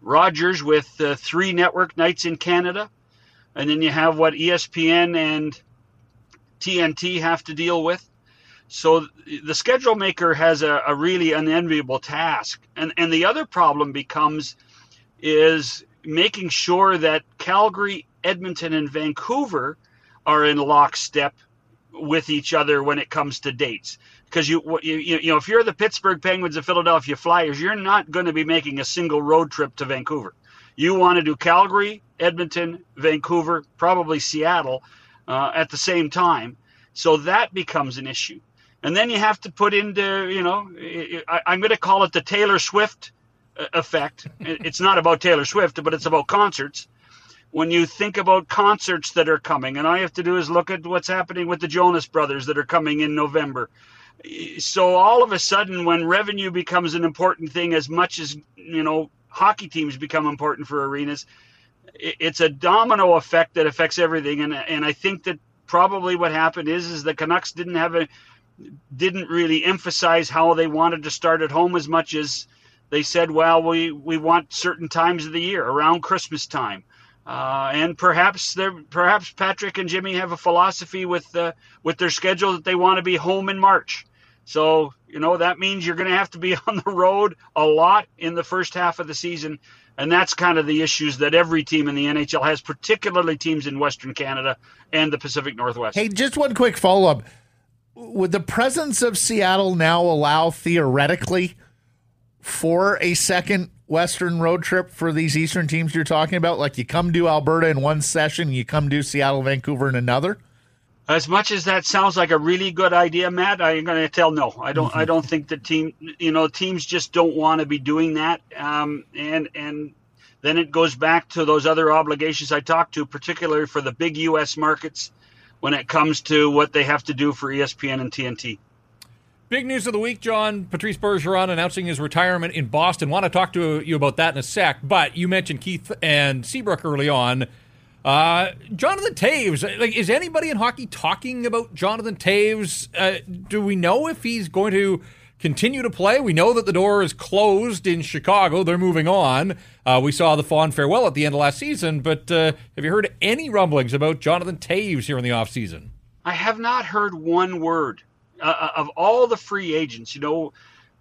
Rogers with uh, three network nights in Canada, and then you have what ESPN and TNT have to deal with. So the schedule maker has a, a really unenviable task, and and the other problem becomes is making sure that Calgary, Edmonton, and Vancouver are in lockstep with each other when it comes to dates. Because you, you, you know, if you're the Pittsburgh Penguins and Philadelphia Flyers, you're not going to be making a single road trip to Vancouver. You want to do Calgary, Edmonton, Vancouver, probably Seattle uh, at the same time. So that becomes an issue. And then you have to put into, you know, I, am going to call it the Taylor Swift uh, effect. It's not about Taylor Swift, but it's about concerts when you think about concerts that are coming, and all you have to do is look at what's happening with the Jonas Brothers that are coming in November. So all of a sudden, when revenue becomes an important thing, as much as you know, hockey teams become important for arenas, it's a domino effect that affects everything. And and I think that probably what happened is is the Canucks didn't have a didn't really emphasize how they wanted to start at home as much as they said, well, we we want certain times of the year around Christmas time uh, and perhaps perhaps Patrik and Jimmy have a philosophy with with their schedule that they want to be home in March. So you know that means you're going to have to be on the road a lot in the first half of the season, and that's kind of the issues that every team in the NHL has, particularly teams in Western Canada and the Pacific Northwest. Hey, just one quick follow up: Would the presence of Seattle now allow theoretically for a second Western road trip for these Eastern teams you're talking about? Like you come to Alberta in one session, you come to Seattle, Vancouver in another? As much as that sounds like a really good idea, Matt, I'm going to tell no. I don't. Mm-hmm. I don't think the team. You know, teams just don't want to be doing that. Um, and and then it goes back to those other obligations I talked to, particularly for the big U.S. markets, when it comes to what they have to do for ESPN and TNT. Big news of the week, John. Patrice Bergeron announcing his retirement in Boston. Want to talk to you about that in a sec, but you mentioned Keith and Seabrook early on. Uh, Jonathan Toews, like, is anybody in hockey talking about Jonathan Toews? Uh, do we know if he's going to continue to play? We know that the door is closed in Chicago. They're moving on. Uh, we saw the fond farewell at the end of last season, but uh, have you heard any rumblings about Jonathan Toews here in the offseason? I have not heard one word uh, uh, of all the free agents, you know,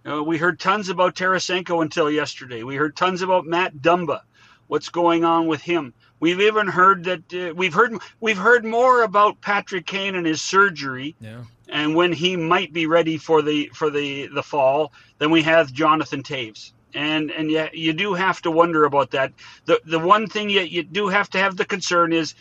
uh, we heard tons about Tarasenko until yesterday. We heard tons about Matt Dumba. What's going on with him? We've even heard that uh, we've heard we've heard more about Patrick Kane and his surgery, yeah. And when he might be ready for the for the the fall then we have Jonathan Toews. And and yeah, you do have to wonder about that. The the one thing you, you do have to have the concern is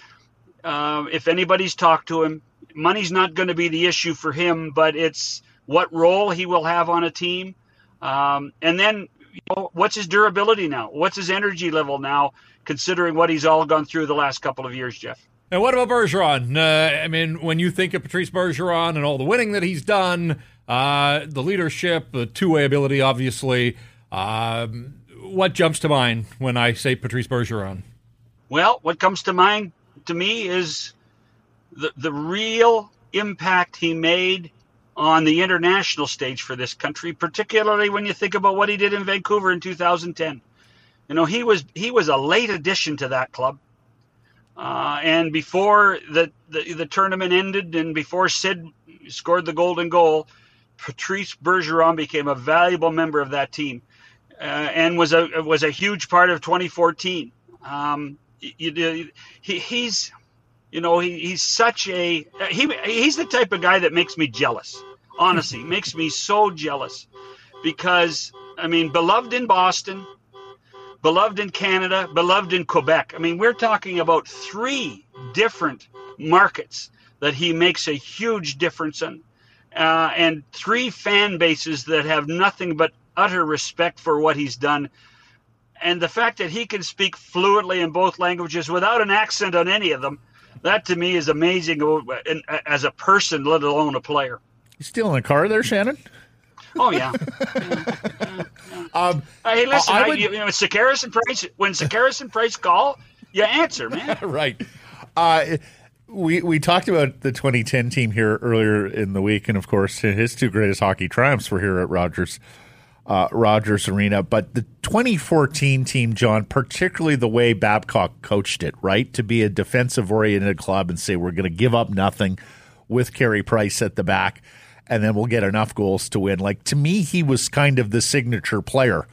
uh, if anybody's talked to him, money's not going to be the issue for him, but it's what role he will have on a team. Um, and then, you know, what's his durability now? What's his energy level now, considering what he's all gone through the last couple of years, Jeff? And what about Bergeron? Uh, I mean, when you think of Patrice Bergeron and all the winning that he's done, uh, the leadership, the two way ability, obviously, um, what jumps to mind when I say Patrice Bergeron? Well, what comes to mind to me is the the real impact he made on the international stage for this country, particularly when you think about what he did in Vancouver in 2010. You know, he was he was a late addition to that club. Uh, and before the, the, the tournament ended and before Sid scored the golden goal, Patrice Bergeron became a valuable member of that team uh, and was a was a huge part of 2014. Um, you, he, he's you know he, he's such a he he's the type of guy that makes me jealous. Honestly, makes me so jealous because I mean, beloved in Boston, beloved in Canada, beloved in Quebec. I mean, we're talking about three different markets that he makes a huge difference in, uh, and three fan bases that have nothing but utter respect for what he's done. And the fact that he can speak fluently in both languages without an accent on any of them, that to me is amazing as a person, let alone a player. Still in the car there, Shannon? Oh yeah. yeah, yeah, yeah. Um, hey, listen, I, I would, I, you know, Sekeres and Price. When Sekeres and Price call, you answer, man. right. Uh, we we talked about the 2010 team here earlier in the week, and of course, his two greatest hockey triumphs were here at Rogers uh, Rogers Arena. But the 2014 team, John, particularly the way Babcock coached it, right, to be a defensive oriented club and say we're going to give up nothing with Carey Price at the back and then we'll get enough goals to win. Like to me, he was kind of the signature player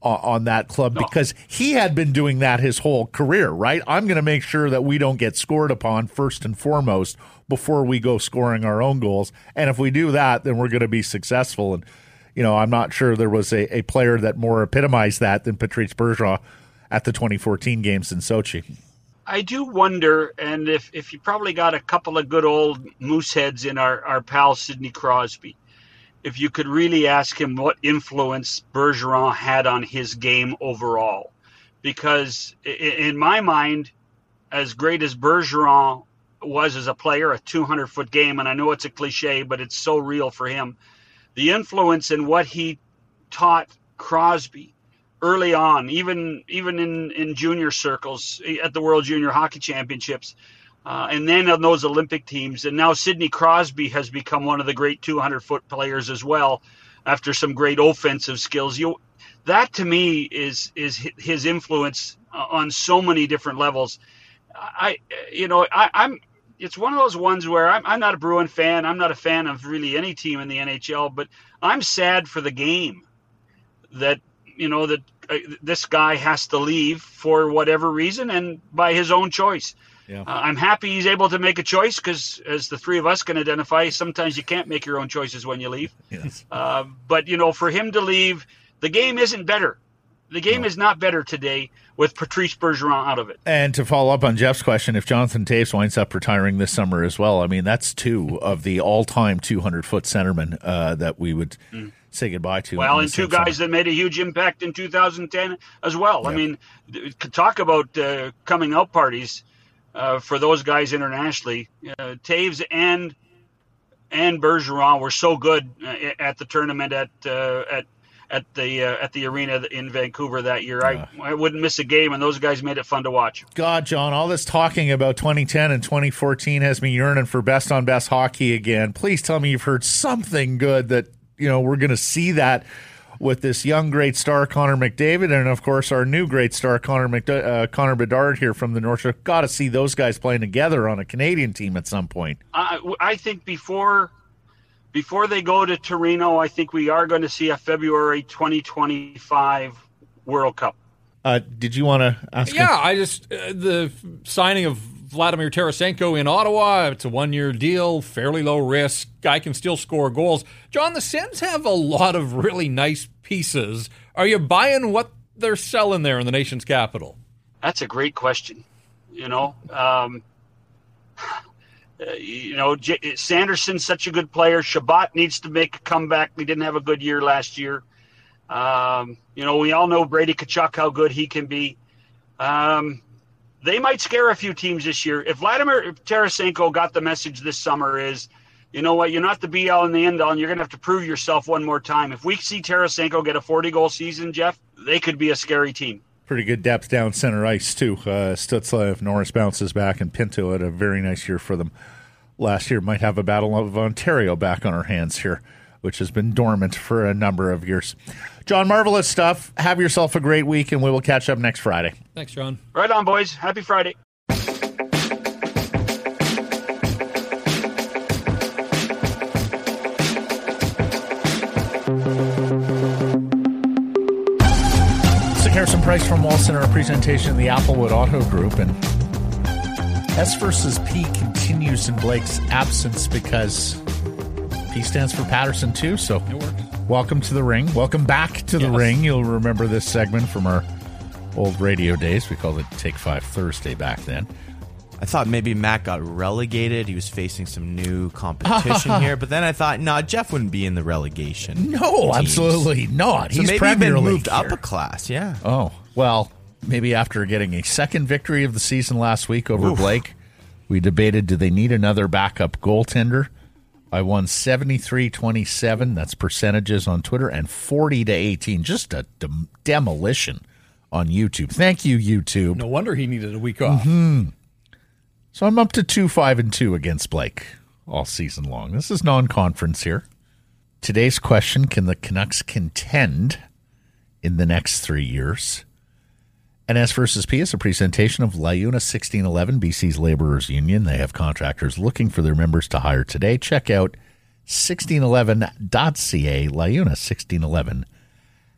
uh, on that club because he had been doing that his whole career, right? I'm going to make sure that we don't get scored upon first and foremost before we go scoring our own goals. And if we do that, then we're going to be successful. And, you know, I'm not sure there was a, a player that more epitomized that than Patrice Bergeron at the 2014 games in Sochi. I do wonder, and if, if you probably got a couple of good old moose heads in our, our pal Sidney Crosby, if you could really ask him what influence Bergeron had on his game overall. Because in my mind, as great as Bergeron was as a player, a 200 foot game, and I know it's a cliche, but it's so real for him, the influence in what he taught Crosby early on, even even in in junior circles at the World Junior Hockey Championships, uh, and then on those Olympic teams. And now Sidney Crosby has become one of the great 200 foot players as well, after some great offensive skills. You that to me is is his influence on so many different levels. I you know I, I'm it's one of those ones where I'm, I'm not a Bruin fan. I'm not a fan of really any team in the NHL, but I'm sad for the game that you know that uh, this guy has to leave for whatever reason and by his own choice. Yeah. Uh, I'm happy he's able to make a choice because, as the three of us can identify, sometimes you can't make your own choices when you leave. Yes. Uh, but you know, for him to leave, the game isn't better. The game no. is not better today with Patrice Bergeron out of it. And to follow up on Jeff's question, if Jonathan Toews winds up retiring this summer as well, I mean that's two of the all-time 200 foot centermen uh, that we would. Mm say goodbye to. Well, and two guys that made a huge impact in 2010 as well. Yep. I mean, talk about uh, coming out parties uh, for those guys internationally. Uh, Toews and and Bergeron were so good uh, at the tournament at uh, at at the uh, at the arena in Vancouver that year. I I wouldn't miss a game, and those guys made it fun to watch. God, John, all this talking about 2010 and 2014 has me yearning for best on best hockey again. Please tell me you've heard something good that you know, we're going to see that with this young great star Connor McDavid, and of course our new great star Connor McD- uh, Connor Bedard here from the North Shore. Got to see those guys playing together on a Canadian team at some point. I, I think before before they go to Torino, I think we are going to see a February 2025 World Cup. Uh, did you want to ask? Yeah, him? I just uh, the signing of Vladimir Tarasenko in Ottawa. It's a one year deal, fairly low risk. Guy can still score goals. John, the Sens have a lot of really nice pieces. Are you buying what they're selling there in the nation's capital? That's a great question. You know, um, you know, J- Sanderson's such a good player. Chabot needs to make a comeback. We didn't have a good year last year. Um, you know, we all know Brady Tkachuk how good he can be. Um, they might scare a few teams this year. If Vladimir Tarasenko got the message this summer is, you know what, you're not the all and the end all, and you're going to have to prove yourself one more time. If we see Tarasenko get a 40 goal season, Jeff, they could be a scary team. Pretty good depth down center ice, too. Uh, Stützle, Norris bounces back, and Pinto had a very nice year for them last year. Might have a Battle of Ontario back on our hands here, which has been dormant for a number of years. John, marvelous stuff. Have yourself a great week, and we will catch up next Friday. Thanks, John. Right on, boys. Happy Friday. It's Sekeres and Price from Wall Center, a presentation of the Applewood Auto Group. And S versus P continues in Blake's absence because P stands for Paterson, too. So It works. Welcome to the ring. Welcome back to the Yes. ring. You'll remember this segment from our old radio days. We called it Take Five Thursday back then. I thought maybe Matt got relegated. He was facing some new competition here, but then I thought, no, Jeff wouldn't be in the relegation. No, teams. absolutely not. So He's maybe Premier been moved up a class. Yeah. Oh, well, maybe after getting a second victory of the season last week over Blake, we debated do they need another backup goaltender? I won 73 27. That's percentages on Twitter and 40 to 18. Just a dem- demolition on YouTube. Thank you, YouTube. No wonder he needed a week off. Mm-hmm. So I'm up to 2 5 and 2 against Blake all season long. This is non conference here. Today's question Can the Canucks contend in the next three years? And S versus P is a presentation of Liuna 1611, BC's Laborers Union. They have contractors looking for their members to hire today. Check out 1611.ca. Liuna 1611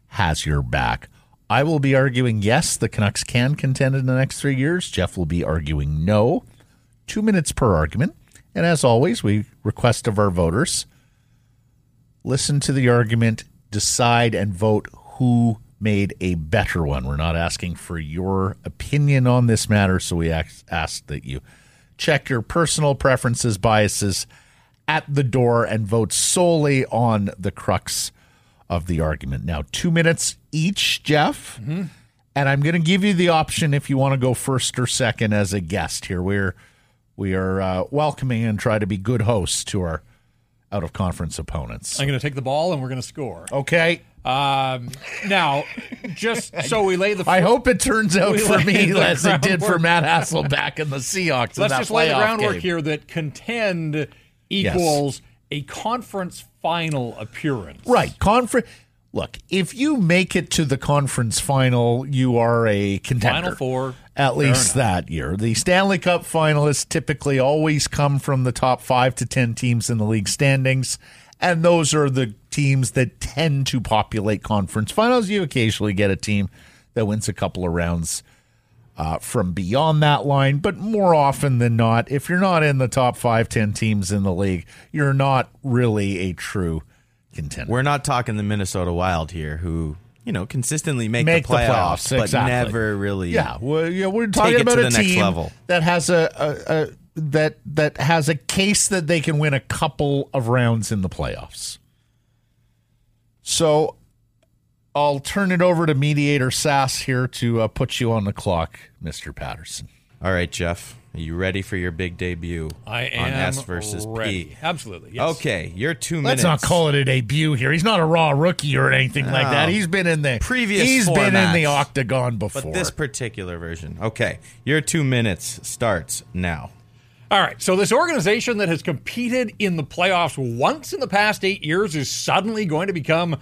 has your back. I will be arguing yes, the Canucks can contend in the next three years. Jeff will be arguing no. Two minutes per argument. And as always, we request of our voters listen to the argument, decide, and vote who made a better one. We're not asking for your opinion on this matter, so we ask, that you check your personal preferences, biases at the door, and vote solely on the crux of the argument. Now, two minutes each, Jeff. And I'm going to give you the option if you want to go first or second as a guest here. We're we are uh, welcoming and try to be good hosts to our out of conference opponents. I'm going to take the ball and we're going to score. Okay. Um, now, just so we lay the I hope it turns out for me as it did for. Matt Hasselbeck and the Seahawks. in let's that just lay the groundwork game. here that contend equals a conference final appearance. Right. Conference. Look, if you make it to the conference final, you are a contender. Final four. At least that year. The Stanley Cup finalists typically always come from the top five to 10 teams in the league standings. And those are the teams that tend to populate conference finals. You occasionally get a team that wins a couple of rounds uh, from beyond that line. But more often than not, if you're not in the top five, 10 teams in the league, you're not really a true contender. We're not talking the Minnesota Wild here, who you know consistently make, Make the, the playoffs, playoffs, but exactly. never really. Yeah, well, yeah, we're talking about a the next team level. that has a, a, a that that has a case that they can win a couple of rounds in the playoffs. So, I'll turn it over to mediator Sass here to uh, put you on the clock, Mister Paterson. All right, Jeff, are you ready for your big debut I am on S versus ready. P? Absolutely. Yes. Okay, your two Let's minutes. not call it a debut here. He's not a raw rookie or anything like that. He's been in the Previous He's been in the octagon before. But this particular version. Okay, your two minutes starts now. All right. So this organization that has competed in the playoffs once in the past eight years is suddenly going to become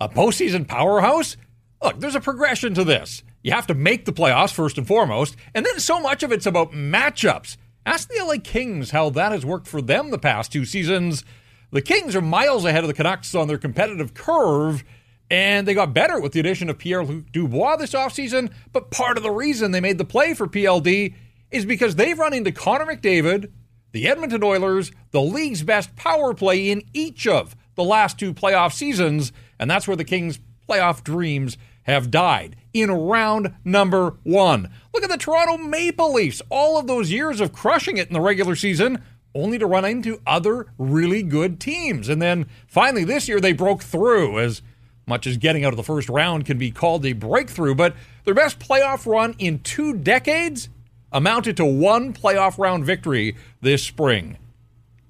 a postseason powerhouse. Look, there's a progression to this. You have to make the playoffs first and foremost, and then so much of it's about matchups. Ask the LA Kings how that has worked for them the past two seasons. The Kings are miles ahead of the Canucks on their competitive curve, and they got better with the addition of Pierre Luc Dubois this offseason. But part of the reason they made the play for PLD is because they've run into Connor McDavid, the Edmonton Oilers, the league's best power play in each of the last two playoff seasons, and that's where the Kings' playoff dreams have died in round number one. Look at the Toronto Maple Leafs, all of those years of crushing it in the regular season, only to run into other really good teams. And then finally this year they broke through as much as getting out of the first round can be called a breakthrough, but their best playoff run in two decades amounted to one playoff round victory this spring.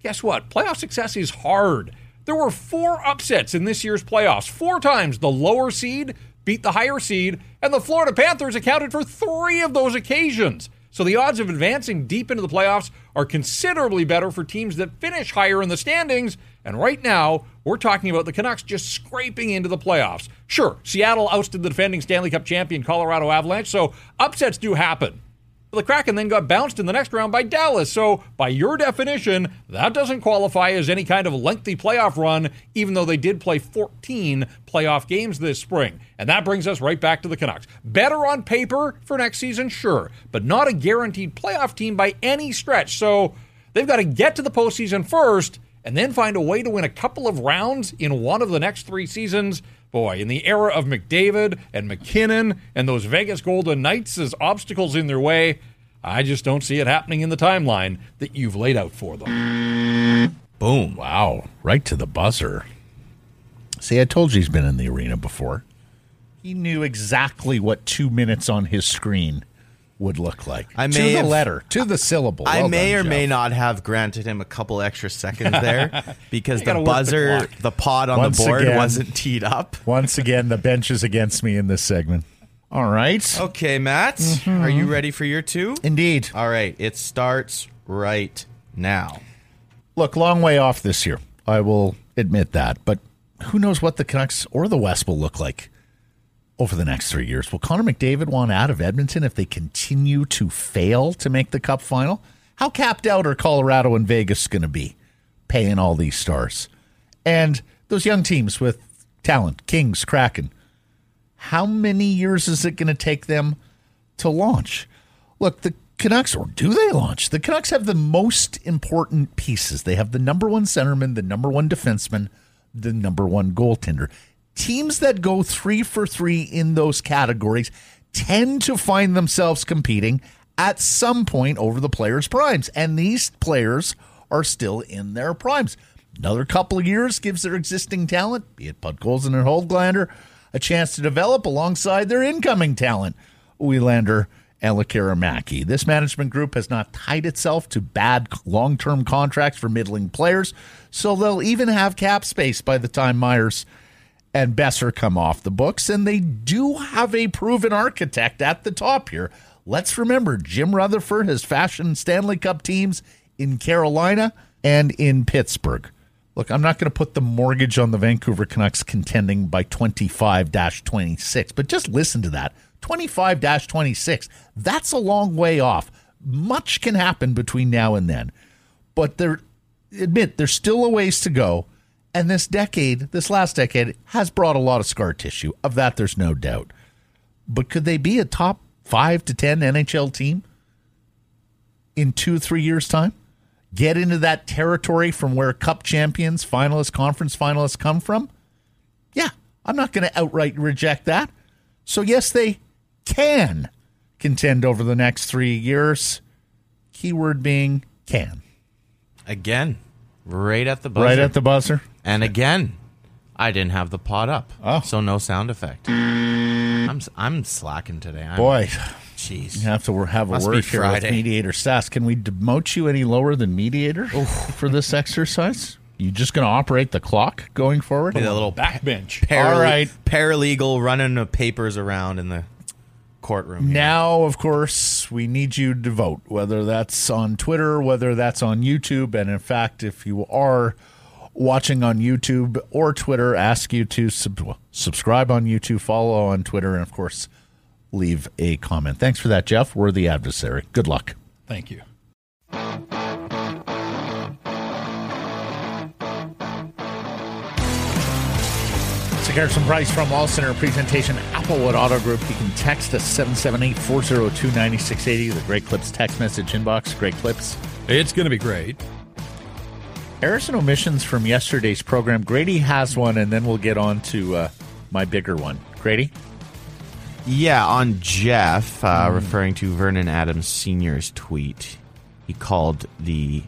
Guess what? Playoff success is hard. There were four upsets in this year's playoffs. Four times the lower seed, beat the higher seed, and the Florida Panthers accounted for three of those occasions. So the odds of advancing deep into the playoffs are considerably better for teams that finish higher in the standings. And right now, we're talking about the Canucks just scraping into the playoffs. Sure, Seattle ousted the defending Stanley Cup champion Colorado Avalanche, so upsets do happen. But the Kraken then got bounced in the next round by Dallas. So, by your definition, that doesn't qualify as any kind of lengthy playoff run, even though they did play 14 playoff games this spring. And that brings us right back to the Canucks. Better on paper for next season, sure, but not a guaranteed playoff team by any stretch. So, they've got to get to the postseason first and then find a way to win a couple of rounds in one of the next three seasons. Boy, in the era of McDavid and MacKinnon and those Vegas Golden Knights as obstacles in their way, I just don't see it happening in the timeline that you've laid out for them. Boom. Wow, right to the buzzer. See, I told you he's been in the arena before. He knew exactly what two minutes on his screen would look like. I to may the have- letter, to the syllable. I Well may done, or may not have granted him a couple extra seconds there because the work the buzzer, the, pod on Once the board again. wasn't teed up. Once again, the bench is against me in this segment. All right. Okay, Matt, mm-hmm. are you ready for your two? Indeed. All right, it starts right now. Look, long way off this year. I will admit that. But who knows what the Canucks or the West will look like over the next three years. Will Connor McDavid want out of Edmonton if they continue to fail to make the cup final? How capped out are Colorado and Vegas going to be paying all these stars? And those young teams with talent, Kings, Kraken, how many years is it going to take them to launch? Look, the Canucks, or do they launch? The Canucks have the most important pieces. They have the number one centerman, the number one defenseman, the number one goaltender. Teams that go three for three in those categories tend to find themselves competing at some point over the players' primes. And these players are still in their primes. Another couple of years gives their existing talent, be it Podkolzin and Höglander, a chance to develop alongside their incoming talent, Willander and Maki. This management group has not tied itself to bad long term contracts for middling players, so they'll even have cap space by the time Myers and Boeser come off the books, and they do have a proven architect at the top here. Let's remember, Jim Rutherford has fashioned Stanley Cup teams in Carolina and in Pittsburgh. Look, I'm not going to put the mortgage on the Vancouver Canucks contending by 25 26, but just listen to that 25 26. That's a long way off. Much can happen between now and then, but there, admit there's still a ways to go. And this decade, this last decade, has brought a lot of scar tissue. Of that, there's no doubt. But could they be a top five to 10 NHL team in two, three years' time? Get into that territory from where cup champions, finalists, conference finalists come from? Yeah, I'm not going to outright reject that. So, yes, they can contend over the next three years. Keyword being can. Again, right at the buzzer. Right at the buzzer. And again, I didn't have the pod up, Oh. so no sound effect. I'm s- I'm slacking today. I'm, Boy, jeez. You have to have a Must word here with Friday. mediator Sass. Can we demote you any lower than mediator for this exercise? You just going to operate the clock going forward? Be the little Backbench. All right. paralegal running the papers around in the courtroom. here. Now, of course, we need you to vote, whether that's on Twitter, whether that's on YouTube. And in fact, if you are watching on YouTube or Twitter, ask you to sub- subscribe on YouTube, follow on Twitter, and of course, leave a comment. Thanks for that, Jeff. We're the adversary. Good luck. Thank you. It's a Garrison Price from Wall Center presentation, Applewood Auto Group. You can text us 778 402 9680, the Great Clips text message inbox. Great Clips. It's going to be great. Errors and omissions from yesterday's program. Grady has one, and then we'll get on to uh, my bigger one. Grady? Yeah, on Jeff, uh, Hmm. referring to Vernon Adams Sr.'s tweet, he called the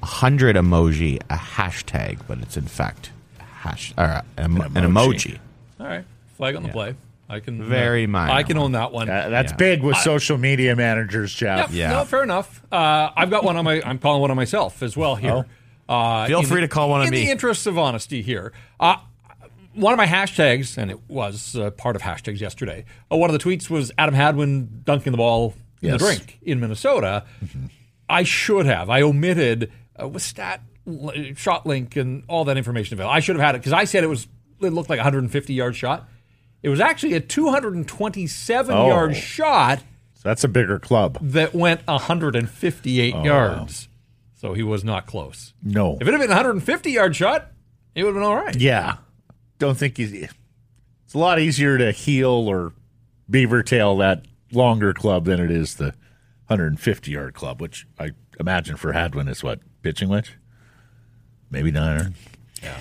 100 emoji a hashtag, but it's in fact hash, or uh, an, an emoji. emoji. All right. Flag on the play. I can Very minor I can own that one. Uh, that's Yeah. big with social media managers, Jeff. Yeah, Yeah. No, fair enough. Uh, I've got one on my. I'm calling one on myself as well here. Uh, Feel free the- to call one on in me. the interests of honesty here. Uh, one of my hashtags, and it was uh, part of hashtags yesterday. Uh, one of the tweets was Adam Hadwin dunking the ball in Yes. the drink in Minnesota. I should have. I omitted uh, with stat shot link and all that information available. I should have had it because I said it was it looked like a 150 yard shot. It was actually a 227 Oh. yard shot So that's a bigger club. that went 158 yards. So he was not close. No. If it had been a 150 yard shot, it would have been all right. Yeah. Don't think he's. It's a lot easier to heel or beaver tail that longer club than it is the 150 yard club, which I imagine for Hadwin is what? Pitching wedge? Maybe nine. Yeah.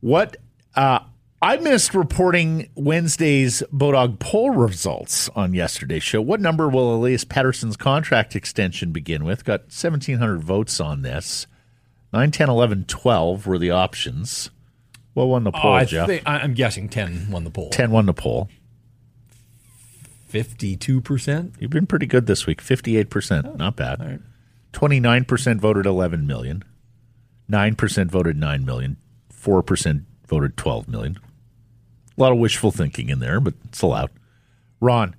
What? Uh, I missed reporting Wednesday's Bodog poll results on yesterday's show. What number will Elias Pettersson's contract extension begin with? Got 1,700 votes on this. 9, 10, 11, 12 were the options. What won the Oh, poll, I Jeff? think, I'm guessing 10 won the poll. 10 won the poll. 52%? You've been pretty good this week. 58%. Not bad. 29% voted 11 million. 9% voted 9 million. 4% voted 12 million. A lot of wishful thinking in there, but it's allowed. Ron,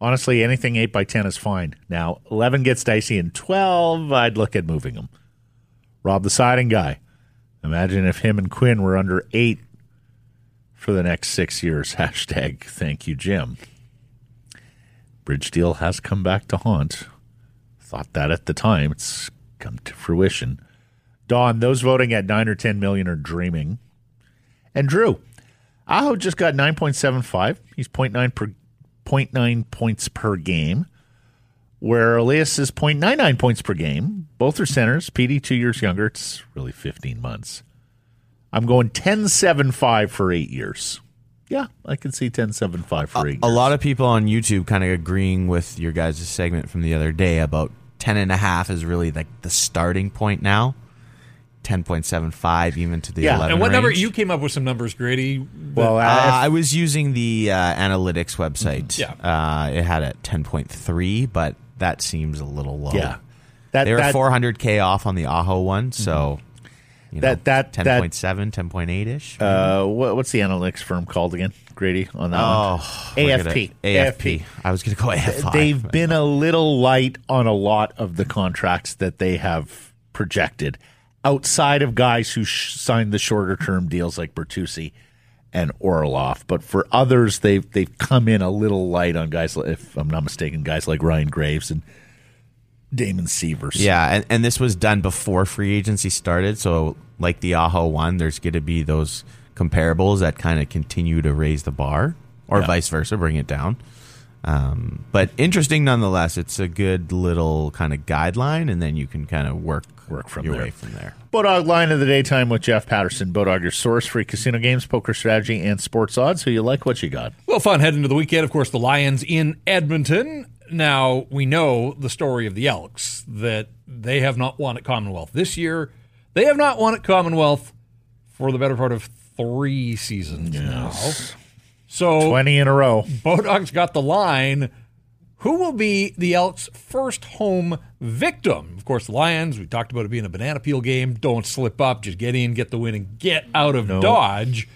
honestly, anything 8 by 10 is fine. Now, 11 gets dicey and 12, I'd look at moving them. Rob, the siding guy. Imagine if him and Quinn were under 8 for the next six years. Hashtag thank you, Jim. Bridge deal has come back to haunt. Thought that at the time. It's come to fruition. Don, those voting at 9 or 10 million are dreaming. And Drew, Aho just got 9.75. He's 0.9 per 0.9 points per game, where Elias is 0.99 points per game. Both are centers. PD, two years younger. It's really 15 months. I'm going 10.75 for eight years. Yeah, I can see 10.75 for eight a years. lot of people on YouTube kind of agreeing with your guys' segment from the other day about 10 and a half is really like the starting point now. 10.75 even to the Yeah. 11 And what number you came up with some numbers, Grady? Well, Uh, I- I was using the uh, analytics website. Yeah. Uh, it had at 10.3, but that seems a little low. yeah. That, They were that, 400K off on the Aho one, so you know, That- that- that- 10.7, 10.8 ish. Uh, what, what's the analytics firm called again, Grady? On that oh, one, we're AFP. gonna- AFP. I was going to go AFI. They've been a little light on a lot of the contracts that they have projected, outside of guys who sh- signed the shorter term deals like Bertuzzi and Orlov. But for others, they've they've come in a little light on guys. If I'm not mistaken, guys like Ryan Graves and Damon Sievers. Yeah, and, and this was done before free agency started. So, like the Aho one, there's going to be those comparables that kind of continue to raise the bar, or Yeah. vice versa, bring it down. Um, but interesting nonetheless. It's a good little kind of guideline, and then you can kind of work Work from your there. way from there. Bodog line of the daytime with Jeff Paterson. Bodog, your source for casino games, poker strategy, and sports odds. So you like? What you got? Well, fun heading into the weekend. Of course, the Lions in Edmonton. Now, we know the story of the Elks that they have not won at Commonwealth this year. They have not won at Commonwealth for the better part of three seasons now. So, Twenty in a row. Bodog's got the line. Who will be the Elks' first home victim? Of course, the Lions, we talked about it being a banana peel game. Don't slip up. Just get in, get the win, and get out of Dodge.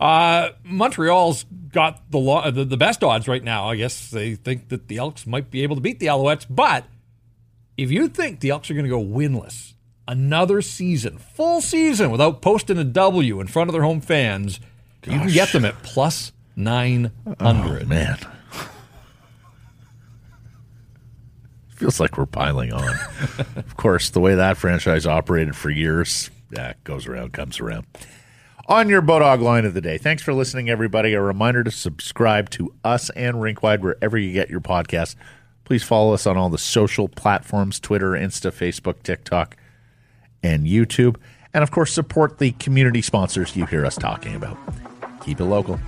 Uh, Montreal's got the, lo- the the best odds right now. I guess they think that the Elks might be able to beat the Alouettes. But if you think the Elks are going to go winless another season, full season, without posting a W in front of their home fans, you can get them at plus 900. Man. Feels like we're piling on. of course, the way that franchise operated for years, yeah, goes around, comes around. On your Bodog line of the day. Thanks for listening, everybody. A reminder to subscribe to us and Rinkwide wherever you get your podcasts. Please follow us on all the social platforms Twitter, Insta, Facebook, TikTok, and YouTube. And of course, support the community sponsors you hear us talking about. Keep it local.